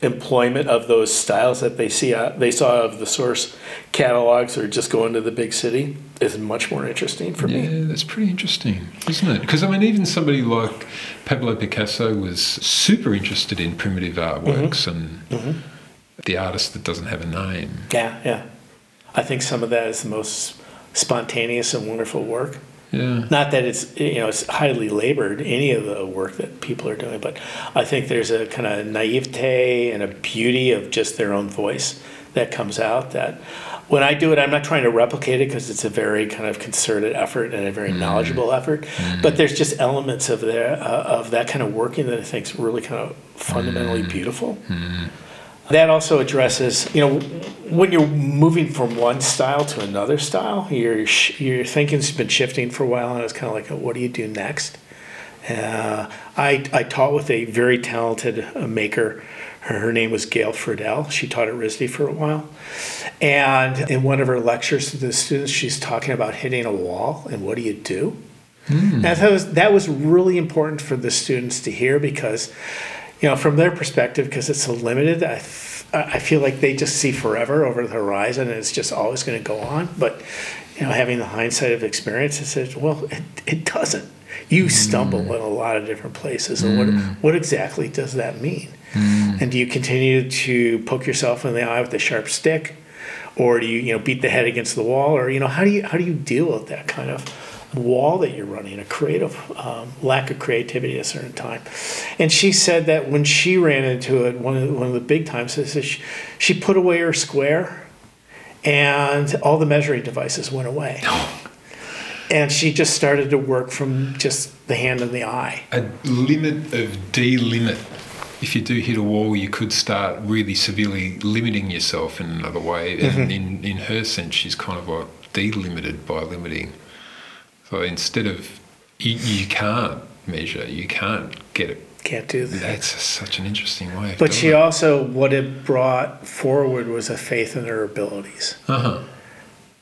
employment of those styles that they see uh, they saw of the source catalogs or just going to the big city is much more interesting for me. Yeah, that's pretty interesting, isn't it? Because I mean, even somebody like Pablo Picasso was super interested in primitive artworks Mm-hmm. and the artist that doesn't have a name. Yeah, yeah. I think some of that is the most spontaneous and wonderful work. Yeah, Not that it's you know it's highly labored any of the work that people are doing, but I think there's a kind of naivete and a beauty of just their own voice that comes out. That when I do it, I'm not trying to replicate it because it's a very kind of concerted effort and a very mm-hmm. knowledgeable effort. Mm-hmm. But there's just elements of there uh, of that kind of working that I think is really kind of fundamentally mm-hmm. beautiful. That also addresses, you know, when you're moving from one style to another style, your sh- your thinking's been shifting for a while, and it's kind of like, what do you do next? Uh, I I taught with a very talented uh, maker Her, her name was Gail Fredell. She taught at RISD for a while. And in one of her lectures to the students, she's talking about hitting a wall and what do you do? And I thought was, that was really important for the students to hear because, you know, from their perspective, because it's so limited, I, f- I feel like they just see forever over the horizon and it's just always going to go on. But, you know, having the hindsight of experience, it says, well, it, it doesn't. You mm. stumble in a lot of different places. And what, mm. what exactly does that mean? Mm. And do you continue to poke yourself in the eye with a sharp stick? Or do you, you know, beat the head against the wall? Or, you know, how do you, how do you deal with that kind of wall that you're running, a creative um, lack of creativity at a certain time. And she said that when she ran into it, one of the, one of the big times is she, she put away her square, and all the measuring devices went away. And she just started to work from just the hand and the eye. A limit of delimit. If you do hit a wall, you could start really severely limiting yourself in another way. And in, in her sense, she's kind of like delimited by limiting. So instead of, you, you can't measure, you can't get it. Can't do that. That's such an interesting way. But she it. also, what it brought forward was a faith in her abilities. Uh-huh.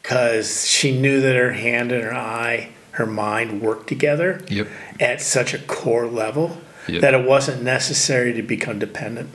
because she knew that her hand and her eye, her mind worked together Yep. at such a core level Yep. that it wasn't necessary to become dependent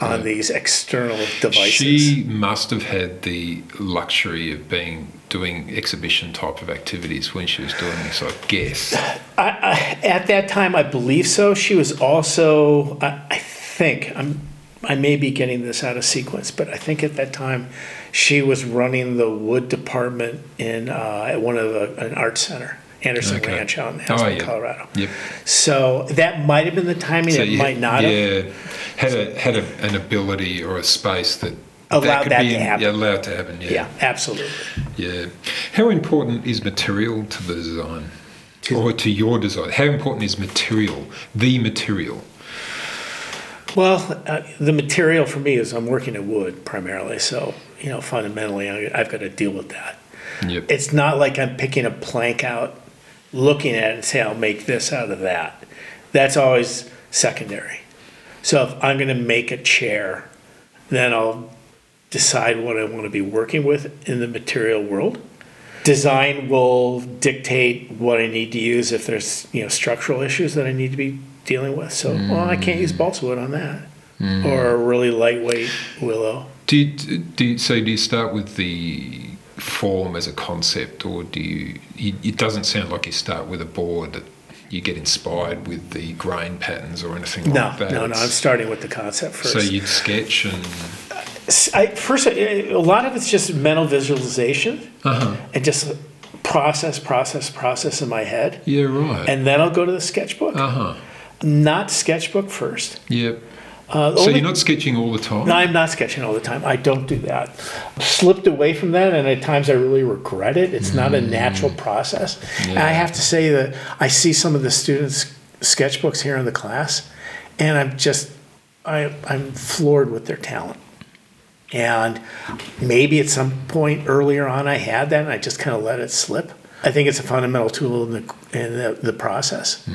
on these external devices. She must have had the luxury of being doing exhibition type of activities when she was doing this, I guess. I, I, at that time, I believe so. She was also, I, I think, I'm, I may be getting this out of sequence, but I think at that time she was running the wood department in uh, at one of the, an art center, Anderson Okay. Ranch out in Oh, yeah. Colorado. Yep. So that might have been the timing. It you- might not have. Yeah, had a had a, an ability or a space that Allowed could that be to happen. Yeah, allowed to happen. Yeah. Yeah, absolutely. yeah. How important is material to the design, or to your design? How important is material? The material. Well, uh, the material for me is I'm working at wood primarily, so you know fundamentally I, I've got to deal with that. Yep. It's not like I'm picking a plank out, looking at it and say I'll make this out of that. That's always secondary. So if I'm going to make a chair, then I'll decide what I want to be working with in the material world. Design will dictate what I need to use if there's you know structural issues that I need to be dealing with. So well, I can't use mm. balsa wood on that, mm. or a really lightweight willow. Do you, do you, so? Do you start with the form as a concept, or do you? It doesn't sound like you start with a board that you get inspired with the grain patterns or anything No, like that. no, no. It's- I'm starting with the concept first. So you'd sketch and I, first, a lot of it's just mental visualization uh-huh. and just process, process, process in my head. yeah, right. And then I'll go to the sketchbook. uh huh. Not sketchbook first. Yep. Uh, So you're not sketching all the time. no, I'm not sketching all the time. I don't do that. I slipped away from that, and at times I really regret it. It's not a natural process. And I have to say that I see some of the students' sketchbooks here in the class, and I'm just, I, I'm floored with their talent. And maybe at some point earlier on I had that, and I just kind of let it slip. I think it's a fundamental tool in the in the, the process,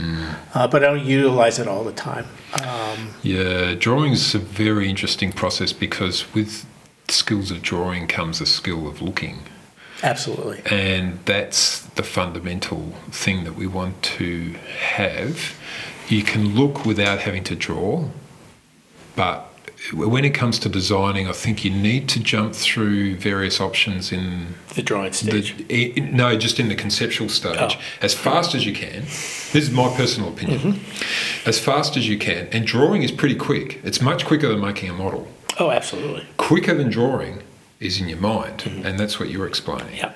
uh, but I don't utilize it all the time. Um, Yeah, drawing is a very interesting process because with skills of drawing comes a skill of looking. absolutely. And that's the fundamental thing that we want to have. You can look without having to draw, but when it comes to designing, I think you need to jump through various options in The drawing stage. the, i- no, just in the conceptual stage, Oh. as fast as you can. This is my personal opinion. Mm-hmm. As fast as you can, and drawing is pretty quick. It's much quicker than making a model. Oh, absolutely. Quicker than drawing is in your mind, Mm-hmm. and that's what you're explaining. Yeah.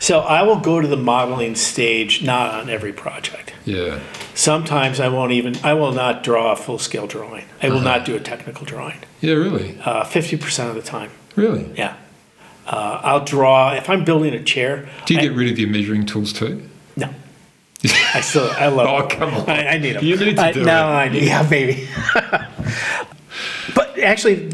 So I will go to the modeling stage not on every project. Yeah. Sometimes I won't even, I will not draw a full scale drawing. I will not do a technical drawing. Yeah, really, Uh, 50% of the time. really. Yeah. Uh, I'll draw, if I'm building a chair. Do you I- get rid of your measuring tools too? No. I still, I love Oh, them. come on. I, I need them. You need to I, do no, it. I do. Yeah, maybe. but actually,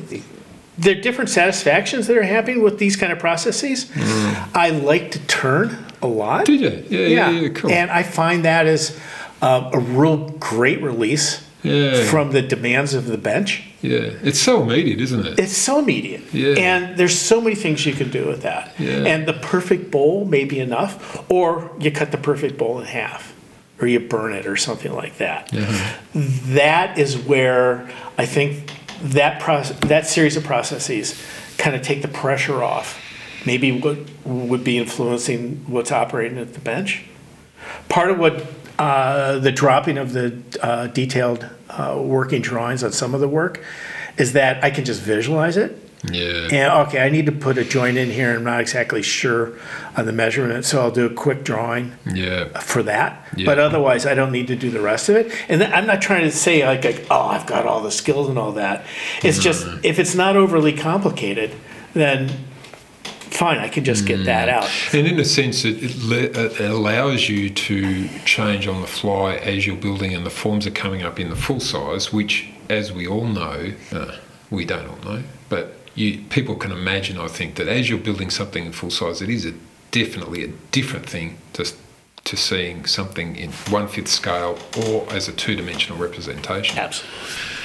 there are different satisfactions that are happening with these kind of processes. Mm. I like to turn a lot. Did you? Yeah, yeah, yeah, cool. And I find that is uh, a real great release Yeah. from the demands of the bench. Yeah. It's so immediate, isn't it? It's so immediate. Yeah. And there's so many things you can do with that. Yeah. And the perfect bowl may be enough, or you cut the perfect bowl in half, or you burn it, or something like that. Yeah. That is where I think that process, that series of processes kind of take the pressure off. Maybe what would be influencing what's operating at the bench. Part of what uh, the dropping of the uh, detailed uh, working drawings on some of the work is that I can just visualize it. yeah. And okay, I need to put a joint in here. I'm not exactly sure on the measurement, so I'll do a quick drawing Yeah. for that. Yeah. But otherwise, I don't need to do the rest of it. And then I'm not trying to say like, like, oh, I've got all the skills and all that. It's just if it's not overly complicated, then fine, I can just get that out. And in a sense, it, it, le- it allows you to change on the fly as you're building and the forms are coming up in the full size, which, as we all know, uh, we don't all know, but you, people can imagine, I think, that as you're building something in full size, it is a, definitely a different thing to, to seeing something in one fifth scale or as a two dimensional representation. Absolutely,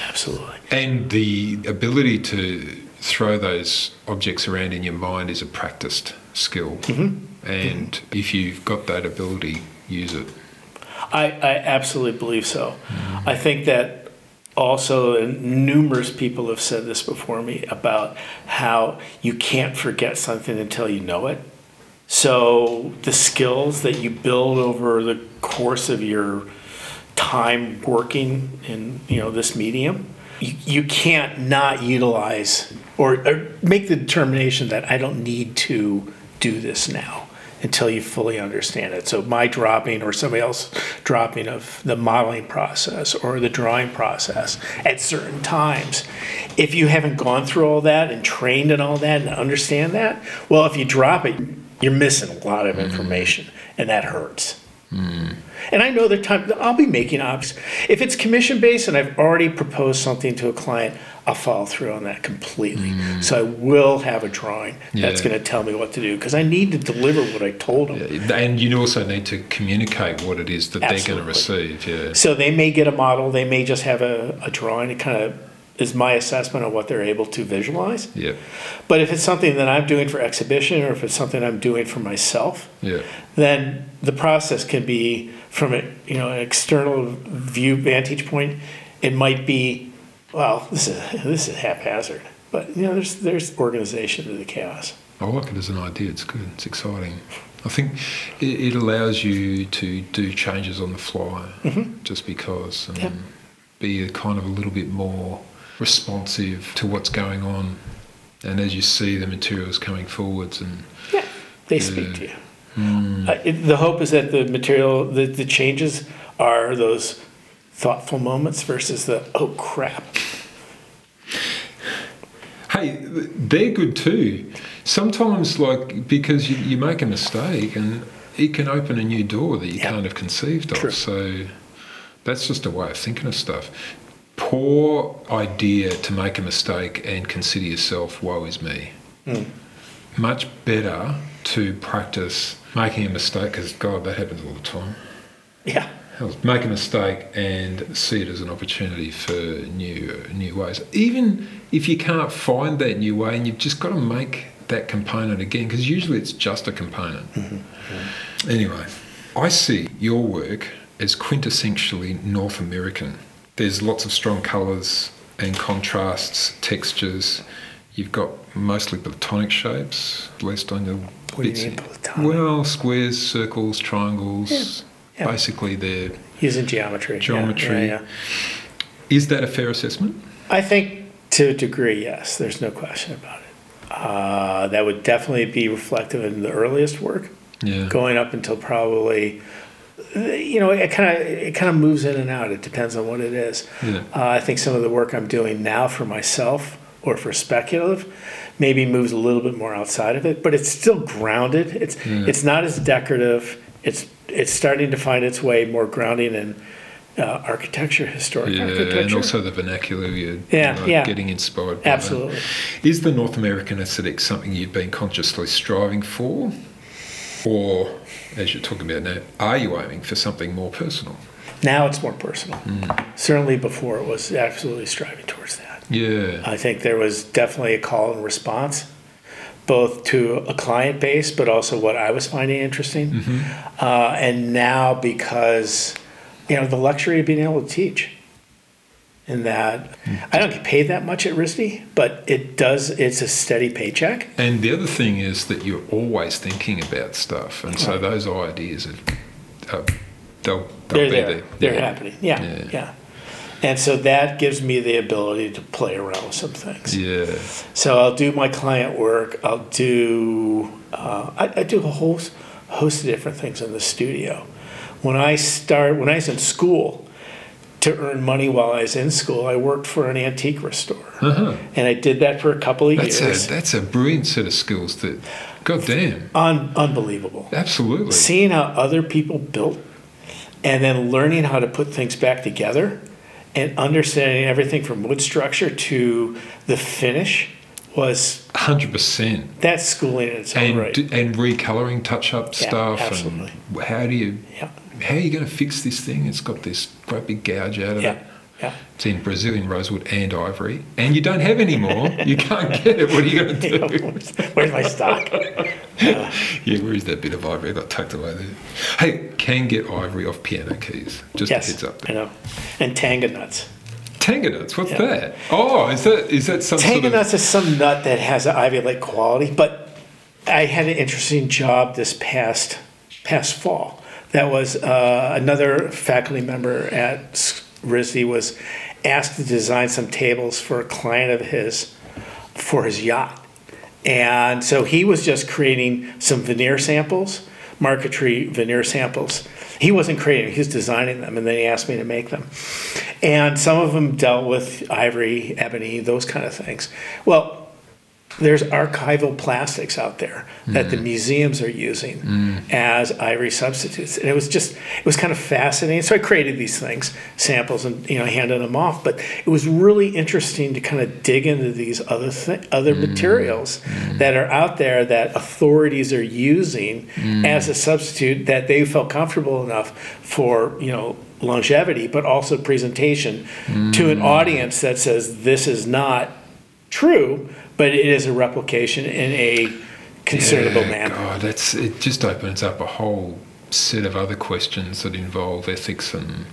absolutely. And the ability to throw those objects around in your mind is a practiced skill. Mm-hmm. And if you've got that ability, use it. I, I absolutely believe so. Mm-hmm. I think that also, and numerous people have said this before me about how you can't forget something until you know it. So the skills that you build over the course of your time working in you know this medium, you, you can't not utilize or, or make the determination that I don't need to do this now until you fully understand it. So my dropping or somebody else dropping of the modeling process or the drawing process at certain times. If you haven't gone through all that and trained and all that and understand that, well, if you drop it, you're missing a lot of mm-hmm. information and that hurts. And I know that time I'll be making ops. If it's commission based and I've already proposed something to a client, I'll follow through on that completely. Mm. So I will have a drawing that's going to tell me what to do because I need to deliver what I told them. And you also need to communicate what it is that they're going to receive. Yeah. So they may get a model, they may just have a, a drawing. It kind of is my assessment of what they're able to visualize. Yeah. But if it's something that I'm doing for exhibition or if it's something I'm doing for myself, Yeah. then the process can be from a you know an external view vantage point. It might be, well, this is this is haphazard, but you know there's there's organization to the chaos. I like it as an idea. It's good. It's exciting. I think it, it allows you to do changes on the fly, mm-hmm. just because, and Yep. be a kind of a little bit more responsive to what's going on, and as you see the materials coming forwards, and Yeah, they speak to you. Uh, it, the hope is that the material, the, the changes are those thoughtful moments versus the oh crap. hey, they're good too. Sometimes, like because you, you make a mistake, and it can open a new door that you Yeah. can't have conceived of. True. So that's just a way of thinking of stuff. Poor idea to make a mistake and consider yourself, woe is me. Hmm. Much better to practice making a mistake, because God, that happens all the time. Yeah, Make a mistake and see it as an opportunity for new new ways. Even if you can't find that new way, and you've just got to make that component again, because usually it's just a component. Mm-hmm. Mm-hmm. Anyway, I see your work as quintessentially North American. There's lots of strong colours and contrasts, textures. You've got mostly platonic shapes, at least on your What do you mean platonic? Well, squares, circles, triangles. Yeah. Yeah. Basically, they're. using geometry. Geometry. Yeah, yeah. Is that a fair assessment? I think to a degree, yes. There's no question about it. Uh, that would definitely be reflective in the earliest work, Yeah. going up until probably, you know, it kind of it kind of moves in and out. It depends on what it is. Yeah. Uh, I think some of the work I'm doing now for myself or for speculative maybe moves a little bit more outside of it, but it's still grounded. It's it's not as decorative. It's it's starting to find its way more grounding in uh, architecture, historic Yeah, architecture. and also the vernacular you're Yeah, you know, yeah. getting inspired by. Absolutely. Is the North American aesthetic something you've been consciously striving for? Or, as you're talking about now, are you aiming for something more personal? Now it's more personal. Mm. Certainly before it was absolutely striving towards that. Yeah. I think there was definitely a call and response, both to a client base, but also what I was finding interesting. Mm-hmm. Uh, and now because, you know, the luxury of being able to teach. And that I don't get paid that much at RISD, but it does, it's a steady paycheck. And the other thing is that you're always thinking about stuff, and so Right. those ideas are, uh, they'll, they'll They're be there. there. They're Yeah. happening. Yeah, Yeah. yeah. And so that gives me the ability to play around with some things. Yeah. So I'll do my client work. I'll do uh, I, I do a whole host of different things in the studio. When I start, when I was in school, to earn money while I was in school, I worked for an antique restorer, Uh-huh. and I did that for a couple of That's years. a that's a brilliant set of skills. That, goddamn, Un- unbelievable. absolutely. Seeing how other people built, and then learning how to put things back together, and understanding everything from wood structure to the finish was Hundred percent. that's schooling in its own And right. and recoloring touch up Yeah, stuff absolutely. and how do you yeah, how are you going to fix this thing? It's got this great big gouge out of yeah, it. Yeah. It's in Brazilian rosewood and ivory, and you don't have any more. You can't get it. What are you going to do? where's, where's my stock? Yeah, where is that bit of ivory? I got tucked away there. Hey, can get ivory off piano keys. Just a yes, heads up. I know. And tagua nuts. Tagua nuts. What's Yeah. that? Oh, is that is that some Tagua sort of? nuts is some nut that has an ivy like quality, but I had an interesting job this past past fall. That was uh, another faculty member at RISD was asked to design some tables for a client of his for his yacht. And so he was just creating some veneer samples, marquetry veneer samples. He wasn't creating, he was designing them, and then he asked me to make them. And some of them dealt with ivory, ebony, those kind of things. Well, there's archival plastics out there that the mm. museums are using mm. as ivory substitutes. And it was just it was kind of fascinating. So i created these things samples and you know handed them off. But it was really interesting to kind of dig into these other th- other mm. materials that are out there that authorities are using as a substitute that they felt comfortable enough for you know longevity but also presentation to an audience that says this is not true, but it is a replication in a considerable Yeah, manner. God, that's it. Just opens up a whole set of other questions that involve ethics and.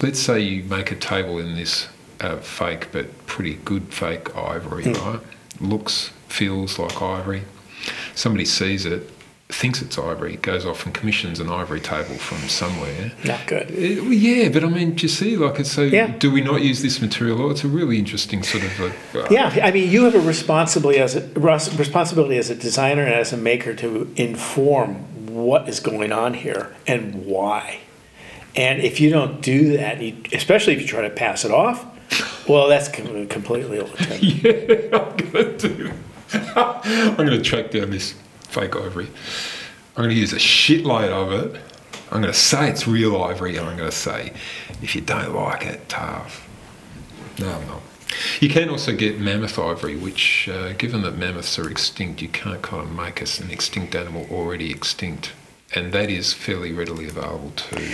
Let's say you make a table in this uh, fake but pretty good fake ivory, Hmm. right? Looks, feels like ivory. Somebody sees it, thinks it's ivory, goes off and commissions an ivory table from somewhere. Not good. It- well, yeah, but I mean, do you see, like, it's so. Yeah. Do we not use this material? Oh, it's a really interesting sort of. Uh, Yeah, I mean, you have a responsibility as a responsibility as a designer and as a maker to inform what is going on here and why. And if you don't do that, you, especially if you try to pass it off, well, that's com- completely illegitimate. Yeah, I'm gonna do. I'm gonna track down this fake ivory. I'm gonna use a shitload of it. I'm gonna say it's real ivory, and I'm gonna say, if you don't like it, tough. No, I'm not. You can also get mammoth ivory, which, uh, given that mammoths are extinct, you can't kind of make us an extinct animal already extinct, and that is fairly readily available too.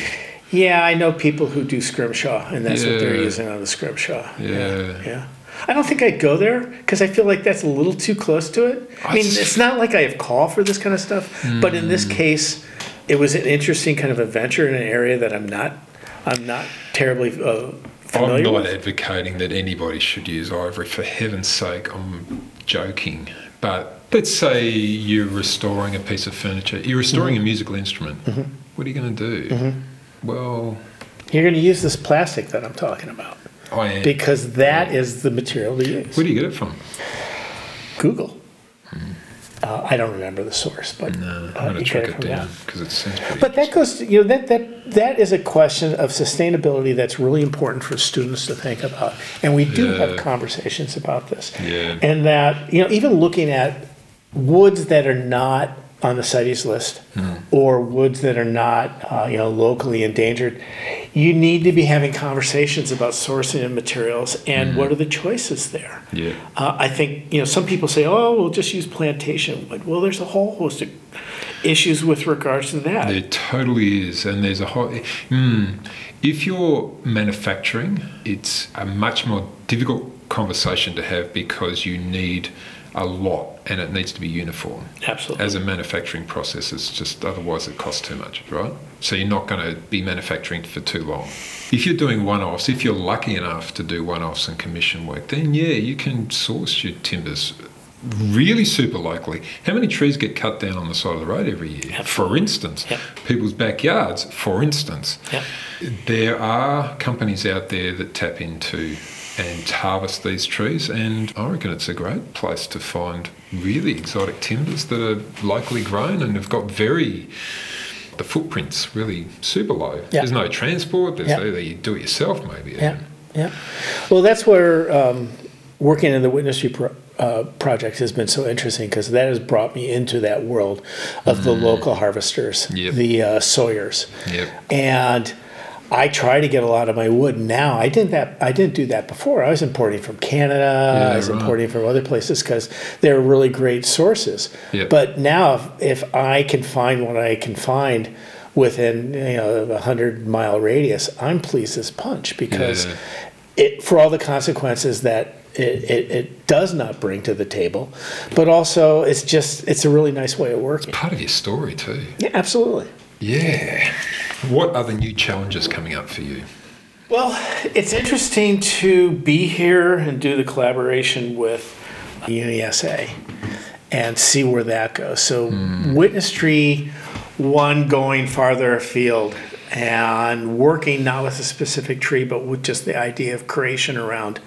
Yeah, I know people who do scrimshaw, and that's what they're using on the scrimshaw. Yeah. yeah. I don't think I'd go there because I feel like that's a little too close to it. I I mean, it's not like I have call for this kind of stuff, but in Hmm. this case, it was an interesting kind of adventure in an area that I'm not, I'm not terribly uh, I'm not with. advocating that anybody should use ivory. For heaven's sake, I'm joking. But let's say you're restoring a piece of furniture, you're restoring Mm-hmm. a musical instrument. What are you going to do? Well, You're going to use this plastic that I'm talking about I am. because that is the material to use. Where do you get it from? Google. Uh, I don't remember the source, but No, uh, I'm you going to get track it it from down because it seems pretty. But that goes, to, you know, that, that, that is a question of sustainability that's really important for students to think about. And we do have Yeah. conversations about this. Yeah. And that, you know, even looking at woods that are not on the CITES list Hmm. or woods that are not, uh, you know, locally endangered, you need to be having conversations about sourcing of materials and what are the choices there. Yeah. Uh, I think, you know, some people say, oh, we'll just use plantation wood. Well, there's a whole host of issues with regards to that. There totally is, and there's a whole. Mm, if you're manufacturing, it's a much more difficult conversation to have because you need a lot and it needs to be uniform. Absolutely. As a manufacturing process, it's just otherwise it costs too much, right? So you're not going to be manufacturing for too long. If you're doing one offs, if you're lucky enough to do one offs and commission work, then yeah, you can source your timbers really super locally. How many trees get cut down on the side of the road every year? For instance, Yep. people's backyards, for instance. Yep. There are companies out there that tap into and harvest these trees, and I reckon it's a great place to find really exotic timbers that are locally grown and have got very the footprints really super low. There's no transport. There's either you do it yourself, maybe. Yeah, yeah. Well, that's where um, working in the Witness pro- uh, project has been so interesting because that has brought me into that world of the local harvesters, Yep. the uh, sawyers, and I try to get a lot of my wood now. I didn't that I didn't do that before. I was importing from Canada. I was right. importing from other places because they're really great sources. Yep. But now, if, if I can find what I can find within you know a hundred mile radius, I'm pleased as punch because Yeah. it for all the consequences that it, it, it does not bring to the table, but also it's just it's a really nice way of working. Part of your story too. Yeah, absolutely. Yeah. What are the new challenges coming up for you? Well, it's interesting to be here and do the collaboration with UniSA and see where that goes. So, hmm. Witness Tree, one going farther afield and working not with a specific tree, but with just the idea of creation around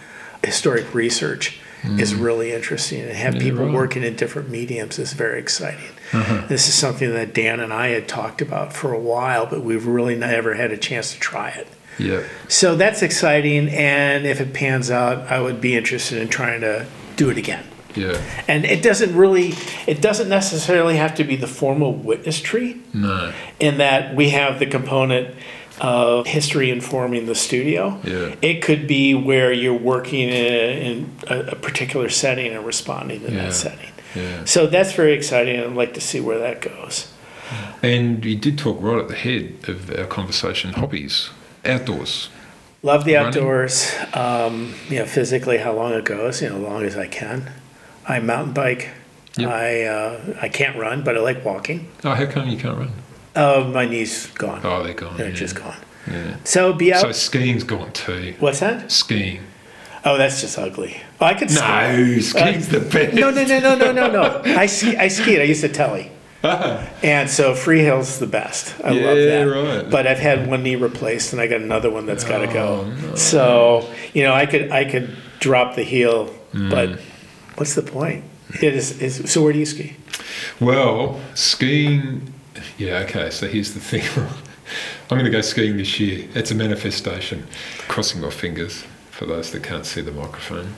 historic research is hmm. really interesting. And have people right. working in different mediums is very exciting. Mm-hmm. This is something that Dan and I had talked about for a while, but we've really never had a chance to try it. Yeah. So that's exciting, and if it pans out, I would be interested in trying to do it again. Yeah. And it doesn't really, it doesn't necessarily have to be the formal witness tree, No. in that we have the component of history informing the studio. Yeah. It could be where you're working in, in a, a particular setting and responding to Yeah. that setting. Yeah. So that's very exciting, and I'd like to see where that goes. And you did talk right at the head of our conversation hobbies, outdoors. Love the outdoors. Um, you know, physically, how long it goes. You know, as long as I can. I mountain bike. Yep. I uh, I can't run, but I like walking. Oh, how come you can't run? Oh, my knees gone. Oh, they're gone. They're yeah. just gone. Yeah. So be out. So skiing's gone too. What's that? Skiing. Oh, that's just ugly. I could ski. No, skiing's the best. No, no, no, no, no, no, no. I ski, I skied. I used to telly. And so free Freehill's the best. I love Yeah, that. right. But I've had one knee replaced, and I got another one that's got to go. Oh, no. So you know, I could I could drop the heel, Hmm. but what's the point? It is, is so. Where do you ski? Well, skiing. Yeah, okay. So here's the thing. I'm going to go skiing this year. It's a manifestation. Crossing my fingers for those that can't see the microphone.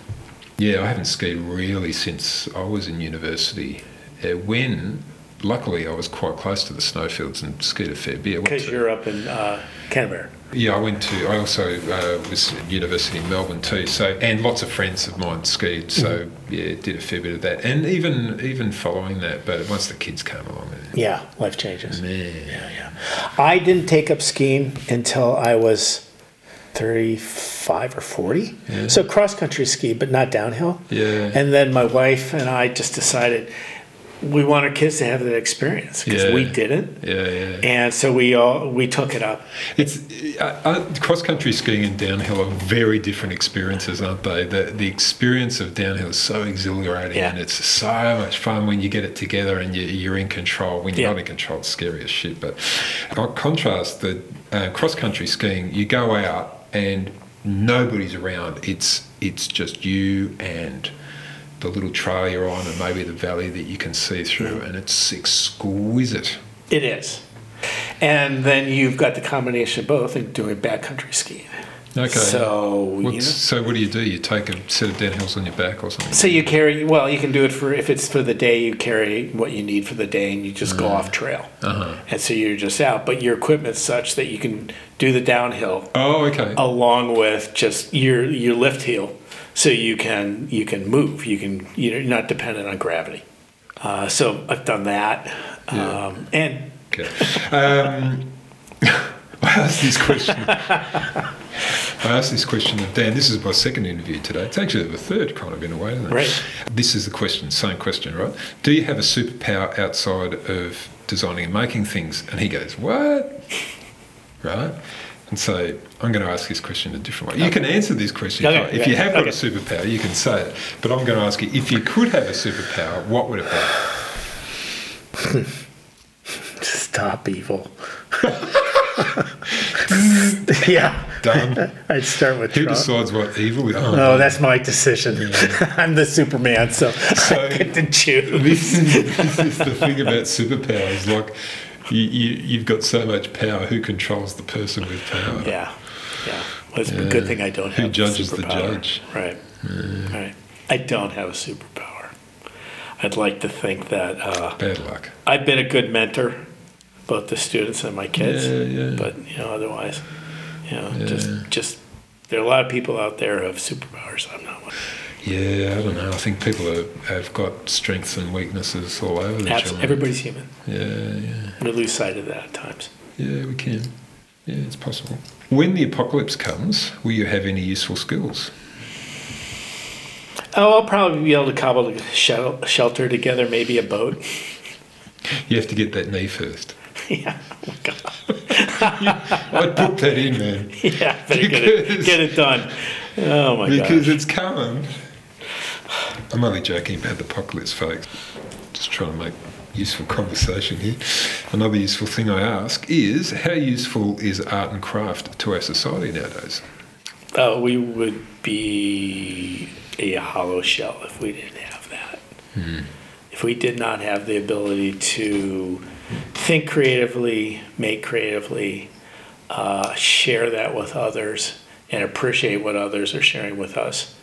Yeah, I haven't skied really since I was in university. Uh, when, luckily, I was quite close to the snowfields and skied a fair bit. Because you're up in uh, Canterbury. Yeah, I went to. I also uh, was at university in Melbourne too. So, and lots of friends of mine skied. So, yeah, did a fair bit of that, and even even following that. But once the kids came along, Yeah, life changes. man, Yeah, yeah. I didn't take up skiing until I was 35 or 40. Yeah. So cross country ski, but not downhill. Yeah. And then my wife and I just decided we want our kids to have that experience because Yeah. we didn't. yeah, yeah. And so we all we took it up. It's uh, uh, cross country skiing and downhill are very different experiences, aren't they? The the experience of downhill is so exhilarating, Yeah. and it's so much fun when you get it together and you, you're in control. When you're Yeah. not in control, it's scary as shit. But by contrast, the uh, cross country skiing, you go out and nobody's around. It's it's just you and the little trail you're on, and maybe the valley that you can see through, hmm. and it's exquisite. It is. And then you've got the combination of both and doing backcountry skiing. Okay. So, you know, so what do you do? You take a set of downhills on your back or something? So you carry well, you can do it for if it's for the day. You carry what you need for the day, and you just go off trail. Uh-huh. And so you're just out, but your equipment's such that you can do the downhill Oh, okay. along with just your your lift heel, so you can you can move. You can you're not dependent on gravity. Uh, so I've done that. Yeah. Um, and Okay. Um, I asked this question. I asked this question of Dan. This is my second interview today. It's actually the third, kind of in a way, isn't it? Right. This is the question, same question, right? Do you have a superpower outside of designing and making things? And he goes, What? Right? And so I'm going to ask this question a different way. You can answer this question. Okay, if you- you have got okay. a superpower, you can say it. But I'm going to ask you if you could have a superpower, what would it be? stop evil. yeah. Done. I'd start with Who Trump. decides what evil is? Oh, no, that's my decision. I'm the Superman, so, So- I get to choose. this, is, this is the thing about superpowers. Like, you, you, you've got so much power. Who controls the person with power? Yeah, yeah. Well, it's a good thing I don't Who have. a judges the judge? Right. Right. I don't have a superpower. I'd like to think that uh, Bad luck. I've been a good mentor, both the students and my kids. Yeah, yeah. But you know, otherwise, you know, just just there are a lot of people out there who have superpowers. I'm not one. Yeah, I don't know. I think people are, have got strengths and weaknesses all over the Abs- job. Everybody's human. Yeah, yeah, We lose sight of that at times. yeah. We can. Yeah, it's possible. When the apocalypse comes, will you have any useful skills? Oh, I'll probably be able to cobble a shelter together, maybe a boat. You have to get that knee first. Yeah. Oh, God. I'd put that in, man. Yeah, better get it, get it done. Oh my God. because god. it's coming. I'm only joking about the apocalypse, folks. Just trying to make useful conversation here. Another useful thing I ask is how useful is art and craft to our society nowadays? Uh, we would be a hollow shell if we didn't have that. If we did not have the ability to think creatively, make creatively, uh, share that with others, and appreciate what others are sharing with us,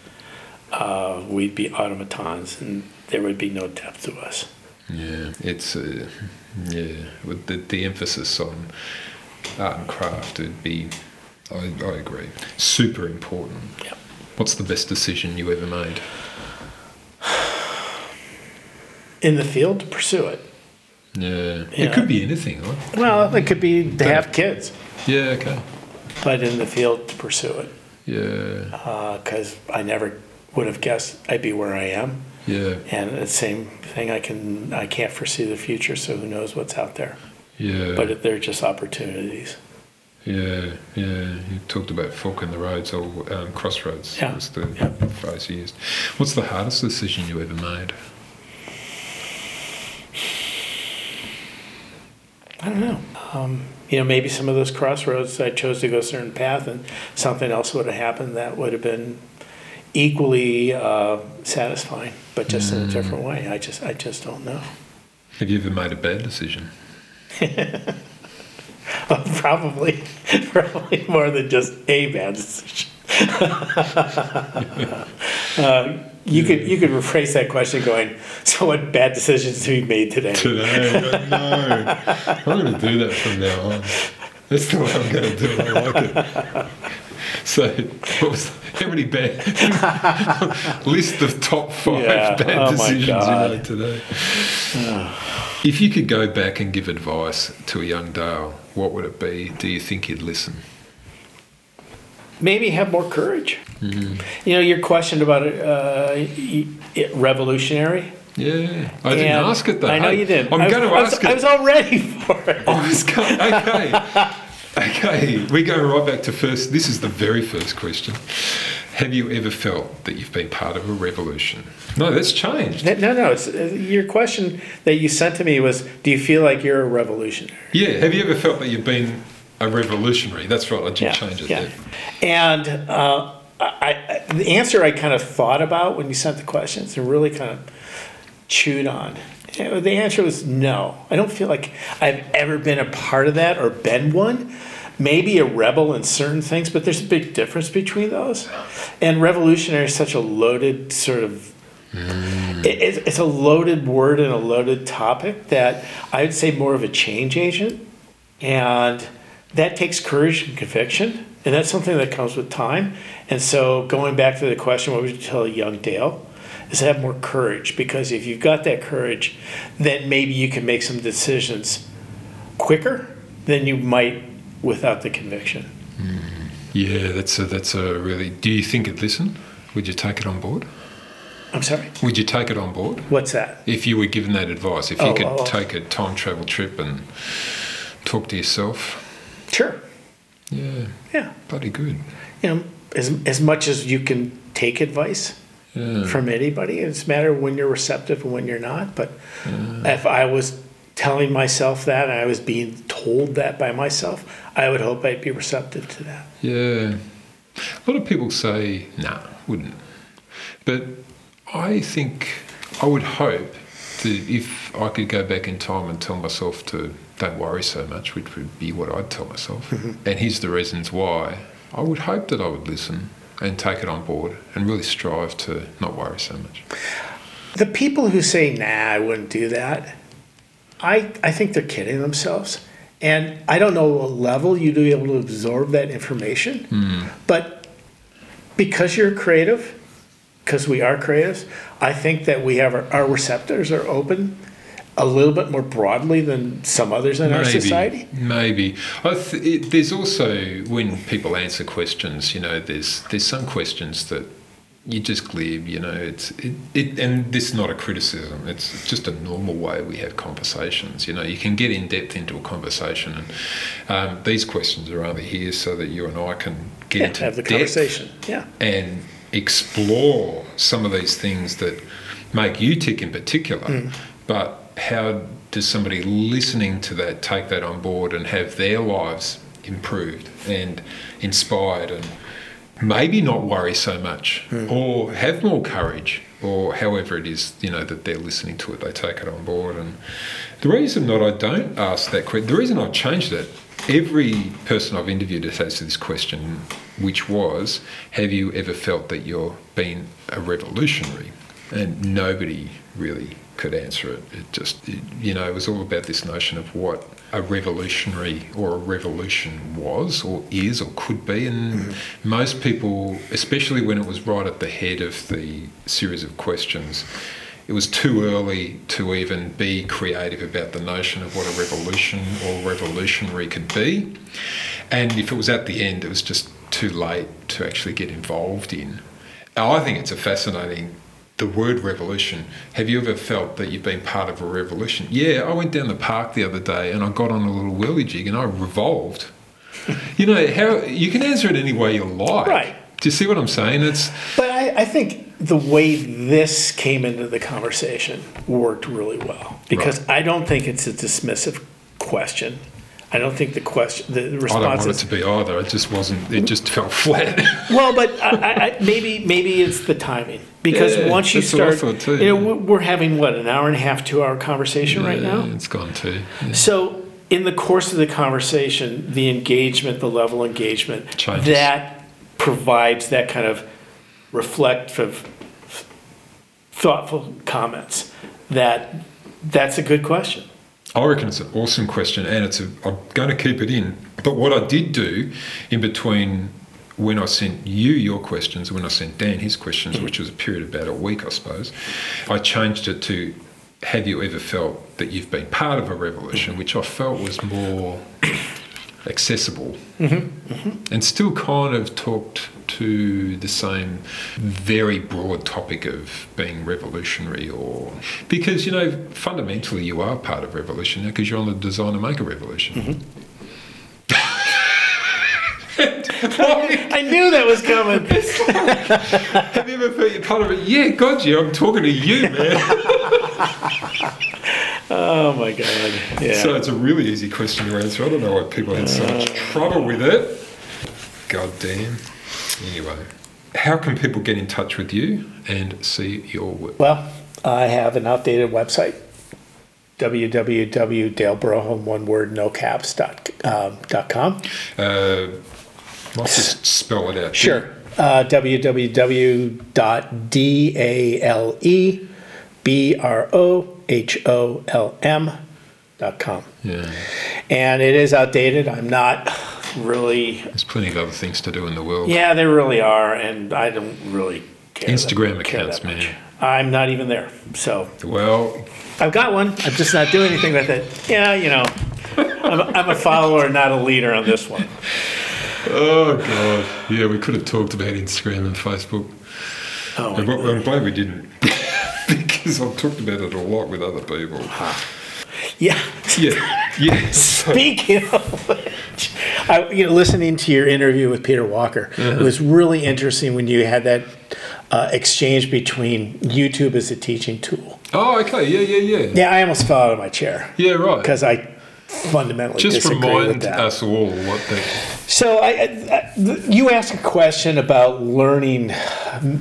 uh, we'd be automatons and there would be no depth to us. Yeah, it's uh, yeah with the, the emphasis on art and craft would be. I, I agree. Super important. Yep. What's the best decision you ever made? In the field, to pursue it. Yeah, Yeah. it could be anything. Right? Well, it could be to have kids, Yeah. Okay. but in the field, to pursue it. Yeah. because I never would have guessed I'd be where I am. Yeah. And the same thing, I can I can't foresee the future, so who knows what's out there? Yeah. But they're just opportunities. Yeah, yeah. You talked about fork in the roads or um, crossroads. Yeah, Was the yeah. phrase you used. What's the hardest decision you ever made? I don't know. Um, you know, maybe some of those crossroads, I chose to go a certain path, and something else would have happened that would have been equally uh, satisfying, but just in a different way. I just I just don't know. Have you ever made a bad decision? probably, probably more than just a bad decision. uh, you could you could rephrase that question, going, "So, what bad decisions have you made today?" Today, no. I'm going to do that from now on. That's the way I'm going to do it. I like it. So, what was, how many bad list of top five Yeah. bad Oh decisions you made today? if you could go back and give advice to a young Dale, what would it be? Do you think he'd listen? Maybe have more courage. You know, your question about uh, it, revolutionary. Yeah, I didn't ask it though. I know you did. I'm going to I was, ask it. I was all ready for it. I was going, okay. Okay, we go right back to first. This is the very first question. Have you ever felt that you've been part of a revolution? No, that's changed. No, no. It's, uh, your question that you sent to me was, "Do you feel like you're a revolutionary?" Yeah, have you ever felt that you've been a revolutionary? That's right, I did change it yeah. there. And uh, I, I, the answer I kind of thought about when you sent the questions and really kind of chewed on. The answer was no. I don't feel like I've ever been a part of that or been one. Maybe a rebel in certain things, but there's a big difference between those. And revolutionary is such a loaded sort of it, it's- it's a loaded word and a loaded topic that I would say more of a change agent. And that takes courage and conviction. And that's something that comes with time. And so, going back to the question, what would you tell a young Dale? is have more courage because if you've got that courage, then maybe you can make some decisions quicker than you might without the conviction. Hmm. Yeah, that's a, that's a really. Do you think it'd listen? Would you take it on board? I'm sorry. Would you take it on board What's that? if you were given that advice? If you Oh, could oh, oh. take a time travel trip and talk to yourself? Sure. Yeah, Yeah. bloody good. You know, as as much as you can take advice Yeah. from anybody, it's a matter of when you're receptive and when you're not. But if I was telling myself that and I was being told that by myself, I would hope I'd be receptive to that. Yeah. A lot of people say, nah, wouldn't. But I think, I would hope that if I could go back in time and tell myself to don't worry so much, which would be what I'd tell myself, mm-hmm. and here's the reasons why, I would hope that I would listen and take it on board and really strive to not worry so much. The people who say, nah, I wouldn't do that, I, I think they're kidding themselves. And I don't know what level you'd be able to absorb that information. Hmm. But because you're creative, because we are creatives, I think that we have our, our receptors are open a little bit more broadly than some others in our society. Maybe. I th- it, there's also when people answer questions, you know, there's there's some questions that you just glib, you know. It's it, it and this is not a criticism. It's just a normal way we have conversations. You know, you can get in depth into a conversation, and um, these questions are only here so that you and I can get Yeah, into have the depth conversation. Yeah. and explore some of these things that make you tick in particular. But how does somebody listening to that take that on board and have their lives improved and inspired and maybe not worry so much hmm. or have more courage or however it is you know that they're listening to it they take it on board. And the reason that I don't ask that question the reason I've changed it every person I've interviewed has asked this question which was have you ever felt that you're being a revolutionary? And nobody really could answer it. It just, it, you know, it was all about this notion of what a revolutionary or a revolution was or is or could be. And mm-hmm. most people, especially when it was right at the head of the series of questions, it was too early to even be creative about the notion of what a revolution or revolutionary could be. And if it was at the end, it was just too late to actually get involved in. I think it's a fascinating the word revolution. Have you ever felt that you've been part of a revolution? Yeah, I went down the park the other day and I got on a little whirly jig and I revolved. you know how you can answer it any way you like. Right. Do you see what I'm saying? It's But I, I think the way this came into the conversation worked really well because I don't think it's a dismissive question. I don't think the question, the I don't response want it to be either. It just wasn't. It just fell flat. well, but I, I, maybe maybe it's the timing because Yeah, once you that's what I start, too, you know, yeah. we're- having what an hour and a half, two hour conversation right Yeah, now. it's gone too. So in the course of the conversation, the engagement, the level of engagement, Changes. that provides that kind of reflective, thoughtful comments. That that's a good question. I reckon it's an awesome question, and it's a, I'm going to keep it in. But what I did do in between when I sent you your questions, and when I sent Dan his questions, which was a period of about a week, I suppose, I changed it to Have you ever felt that you've been part of a revolution, mm-hmm. which I felt was more accessible. Mm-hmm. Mm-hmm. And still kind of talked to the same very broad topic of being revolutionary or because you know fundamentally you are part of revolution now because you're on the Designer Maker Revolution. Mm-hmm. I knew that was coming. have you ever felt you're part of it? Yeah god yeah i'm talking to you man Oh my god! Yeah. so it's a really easy question to answer i don't know why people had so much trouble with it god damn anyway how can people get in touch with you and see your work Well, I have an outdated website, www.dalebroholm, one word, no caps, dot, um, dot com. Uh, might just spell it out. Sure. Uh, www.dalebroholm.com. Yeah. And it is outdated. I'm not really. There's plenty of other things to do in the world. Yeah, there really are, and I don't really care. that- Instagram care accounts, that man. I'm not even there. So Well, I've got one. I'm just not doing anything with it. Yeah, you know, I'm, a- I'm a follower, not a leader on this one. oh god, yeah, we could have talked about Instagram and Facebook. Oh, I'm, I'm glad we didn't, because I've talked about it a lot with other people. yeah. Yeah, yeah. Speaking of which, I, you know, listening to your interview with Peter Walker, Uh-huh. it was really interesting when you had that uh, exchange between YouTube as a teaching tool. Oh, okay, yeah, yeah, yeah. Yeah, I almost fell out of my chair Yeah, right. because I fundamentally Just remind us all what they. So I, I, you asked a question about learning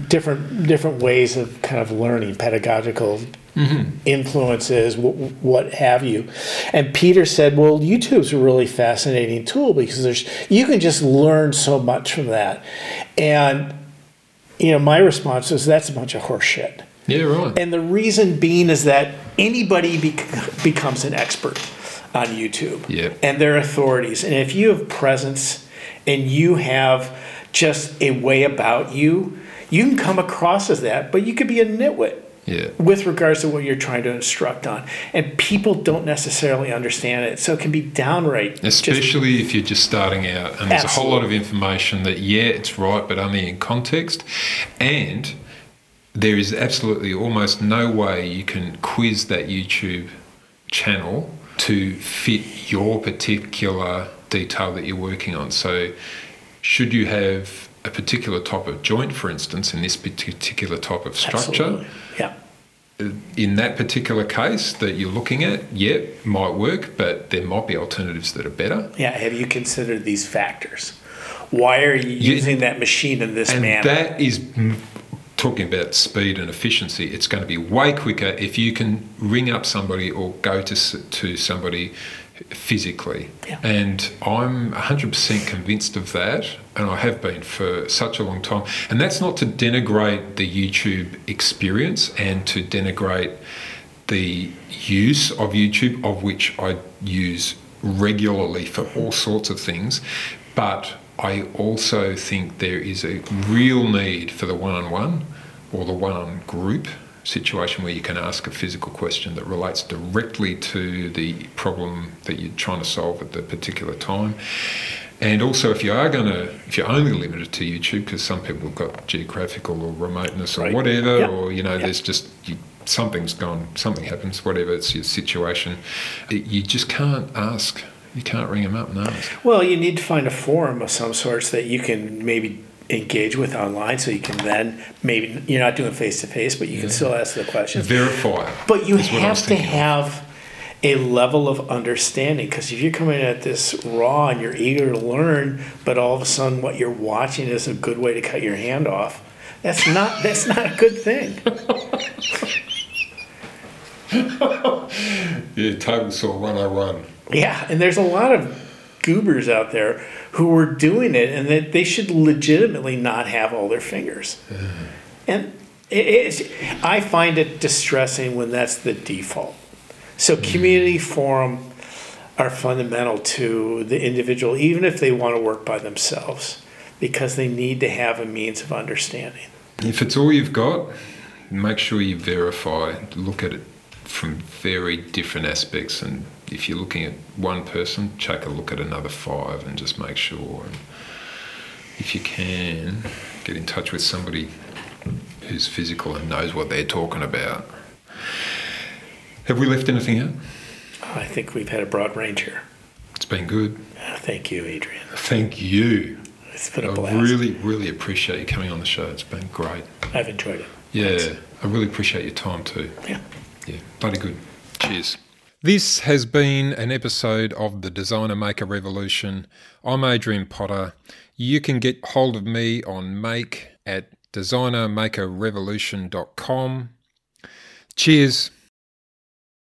different different ways of kind of learning pedagogical mm-hmm. influences, wh- what have you. And Peter said, "Well, YouTube's a really fascinating tool because there's you can just learn so much from that." And you know, my response was, "That's a bunch of horseshit." Yeah, right. And the reason being is that anybody bec- becomes an expert on YouTube. Yep. And they're authorities. And if you have presence and you have just a way about you, you can come across as that, but you could be a nitwit Yeah. with regards to what you're trying to instruct on. And people don't necessarily understand it. So it can be downright. just- Especially if you're just starting out and there's a whole lot of information that, yeah, it's right, but only in context. And there is absolutely almost no way you can quiz that YouTube channel to fit your particular detail that you're working on. So, should you have a particular type of joint, for instance, in this particular type of structure, Absolutely. Yeah. in that particular case that you're looking at, yeah, might work, but there might be alternatives that are better. Yeah. Have you considered these factors? Why are you Yeah. using that machine in this And manner? that is talking about speed and efficiency. It's going to be way quicker if you can ring up somebody or go to to somebody physically. Yeah. And I'm 100% convinced of that, and I have been for such a long time. And that's not to denigrate the YouTube experience and to denigrate the use of YouTube, of which I use regularly for all sorts of things. But I also think there is a real need for the one on one or the one on group situation where you can ask a physical question that relates directly to the problem that you're trying to solve at the particular time. And also, if you are going to, if you're only limited to YouTube, because some people have got geographical or remoteness or Right. whatever, Yeah. or you know, Yeah. there's just you, something's gone, something happens, whatever it's your situation, it, you just can't ask. You can't ring them up ask. Well, you need to find a forum of some sorts that you can maybe engage with online so you can then maybe you're not doing face to face but you can still ask the questions Verify. it, but you is what I was have to have a level of understanding because if you're coming at this raw and you're eager to learn but all of a sudden what you're watching is a good way to cut your hand off that's not that's not a good thing Yeah, table saw 101. Yeah, and there's a lot of goobers out there who were doing it, and that they should legitimately not have all their fingers. Mm-hmm. And it is, I find it distressing when that's the default. So mm. community forum are fundamental to the individual, even if they want to work by themselves, because they need to have a means of understanding. If it's all you've got, make sure you verify, look at it from very different aspects. And if you're looking at one person, take a look at another five and just make sure. And if you can, get in touch with somebody who's physical and knows what they're talking about. Have we left anything out? I think we've had a broad range here. It's been good. Uh, Thank you, Adrian. Thank you. It's been I a blast. I really, really appreciate you coming on the show. It's been great. I've enjoyed it. Yeah, I really appreciate your time too. Yeah. Yeah, bloody good. Cheers. This has been an episode of the Designer Maker Revolution. I'm Adrian Potter. You can get hold of me on make at designermakerrevolution.com. Cheers.